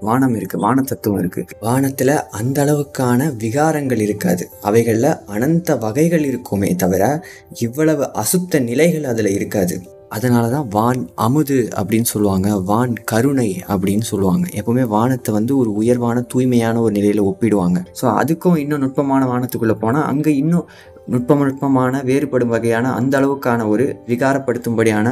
வானம் இருக்குது வான தத்துவம் இருக்குது வானத்தில் அந்த அளவுக்கான விகாரங்கள் இருக்காது. அவைகளில் அனந்த வகைகள் இருக்குமே தவிர இவ்வளவு அசுத்த நிலைகள் அதில் இருக்காது. அதனால தான் வான் அமுது அப்படின்னு சொல்லுவாங்க வான் கருணை அப்படின்னு சொல்லுவாங்க. எப்போவுமே வானத்தை வந்து ஒரு உயர்வான தூய்மையான ஒரு நிலையில் ஒப்பிடுவாங்க. ஸோ அதுக்கும் இன்னும் நுட்பமான வானத்துக்குள்ளே போனால் அங்கே இன்னும் நுட்பம் நுட்பமான வேறுபடும் வகையான அந்த அளவுக்கான ஒரு விகாரப்படுத்தும்படியான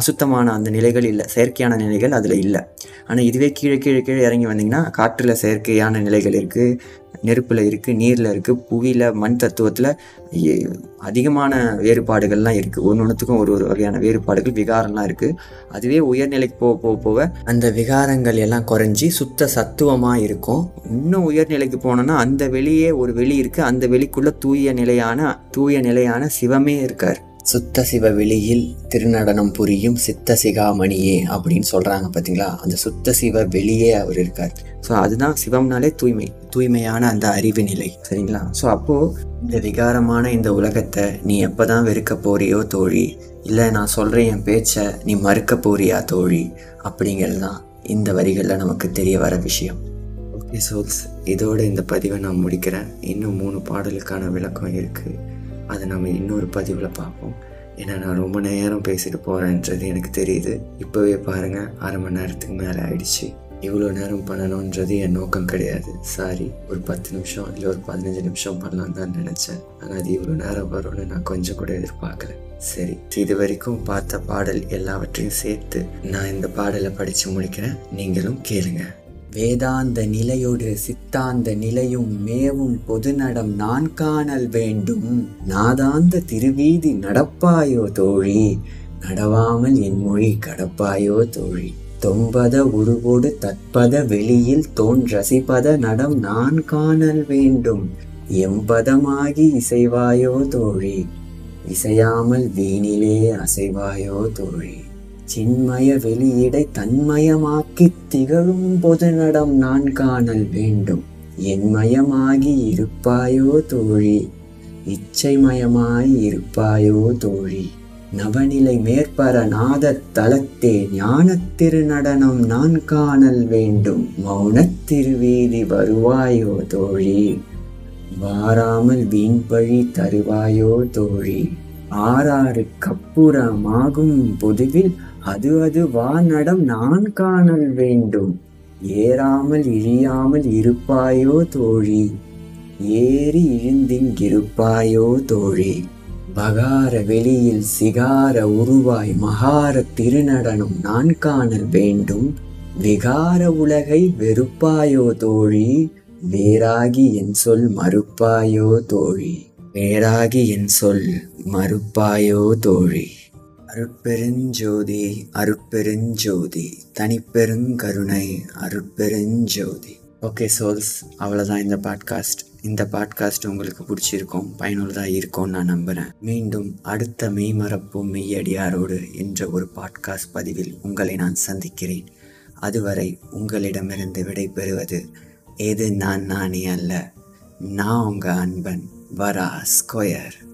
அசுத்தமான அந்த நிலைகள் இல்லை. செயற்கையான நிலைகள் அதில் இல்லை. ஆனால் இதுவே கீழே கீழே கீழே இறங்கி வந்தீங்கன்னா காற்றில் செயற்கையான நிலைகள் இருக்குது நெருப்பில் இருக்குது நீரில் இருக்குது புவியில் மண் தத்துவத்தில் அதிகமான வேறுபாடுகள்லாம் இருக்குது ஒன்று ஒன்றுத்துக்கும் ஒரு ஒரு வகையான வேறுபாடுகள் விகாரம்லாம் இருக்குது அதுவே உயர்நிலைக்கு போக போக போக அந்த விகாரங்கள் எல்லாம் குறைஞ்சி சுத்த சத்துவமாக இருக்கும். இன்னும் உயர்நிலைக்கு போனோன்னா அந்த வெளியே ஒரு வெளி இருக்குது அந்த வெளிக்குள்ளே தூய நிலையான தூய நிலையான சிவமே இருக்கார். சுத்த சிவ வெளியில் திருநடனம் புரியும் சித்த சிகாமணியே அப்படின்னு சொல்கிறாங்க பார்த்தீங்களா அந்த சுத்த சிவ வெளியே அவர் இருக்கார். ஸோ அதுதான் சிவம்னாலே தூய்மை தூய்மையான அந்த அறிவு நிலை. சரிங்களா? ஸோ அப்போது இந்த விகாரமான இந்த உலகத்தை நீ எப்போ தான் வெறுக்க போறியோ தோழி இல்லை நான் சொல்கிற என் பேச்சை நீ மறுக்க போறியா தோழி அப்படிங்கிறது தான் இந்த வரிகளில் நமக்கு தெரிய வர விஷயம். ஓகே சோல்ஸ் இதோட இந்த பதிவை நான் முடிக்கிறேன். இன்னும் மூணு பாடலுக்கான விளக்கம் இருக்குது அதை நம்ம இன்னொரு பதிவில் பார்ப்போம். ஏன்னா நான் ரொம்ப நேரம் பேசிட்டு போகிறேன்றது எனக்கு தெரியுது. இப்போவே பாருங்கள் அரை மணி நேரத்துக்கு மேலே ஆயிடுச்சு. இவ்வளோ நேரம் பண்ணணுன்றது என் நோக்கம் கிடையாது. சாரி ஒரு பத்து நிமிஷம் இல்லை ஒரு பதினஞ்சு நிமிஷம் பண்ணலாம் தான் நினச்சேன். ஆனால் அது இவ்வளோ நேரம் வரும்னு நான் கொஞ்சம் கூட எதிர்பார்க்கல. சரி இது வரைக்கும் பார்த்த பாடல் எல்லாவற்றையும் சேர்த்து நான் இந்த பாடலை படித்து முடிக்கிறேன். நீங்களும் கேளுங்கள் வேதாந்த நிலையோடு சித்தாந்த நிலையும் மேவும் பொதுநடம் நான் காணல் வேண்டும். நாதாந்த திருவீதி நடப்பாயோ தோழி? நடவாமல் என் மொழி கடப்பாயோ தோழி? தொம்பத உருவோடு தற்பத வெளியில் தோன் ரசிப்பத நடம் நான் காணல் வேண்டும். எம்பதமாகி இசைவாயோ தோழி? இசையாமல் வீணிலே அசைவாயோ தோழி? சின்மய வெளியீடை தன்மயமாக்கி திகழும் பொது நடம் நான் காணல் வேண்டும். என்மயமாகி இருப்பாயோ தோழி? இச்சைமயமாய் இருப்பாயோ தோழி? நவநிலை மேற்பர நாத தலத்தே ஞானத் திருநடனம் நான் காணல் வேண்டும். மௌனத் திருவீதி வருவாயோ தோழி? வாராமல் வீண்பழி தருவாயோ தோழி? ஆறாறு கப்புறமாகும் பொதுவில் அது அது வானடம் நான் காணல் வேண்டும். ஏறாமல் இழியாமல் இருப்பாயோ தோழி? ஏறி இழிந்திங்கிருப்பாயோ தோழி? பகார வெளியில் சிகார உருவாய் மகார திருநடனம் நான் காணல் வேண்டும். விகார உலகை வெறுப்பாயோ தோழி? வேறாகி என் சொல் மறுப்பாயோ தோழி? வேறாகி என் சொல் மறுப்பாயோ தோழி? அருட்பெருஞ்சோதி அருட்பெருஞ்சோதி தனிப்பெருங்கருணை அருட்பெருஞ்சோதி. ஓகே சோல்ஸ் அவ்வளோதான் இந்த பாட்காஸ்ட் இந்த பாட்காஸ்ட் உங்களுக்கு பிடிச்சிருக்கும் பயனுள்ளதாக இருக்கும்னு நான் நம்புகிறேன் மீண்டும் அடுத்த மெய்மறப்பும் மெய்யடியாரோடு என்ற ஒரு பாட்காஸ்ட் பதிவில் உங்களை நான் சந்திக்கிறேன். அதுவரை உங்களிடமிருந்து விடைபெறுவது எது நான் நானே அல்ல. நான் உங்கள் அன்பன் வரா ஸ்கொயர்.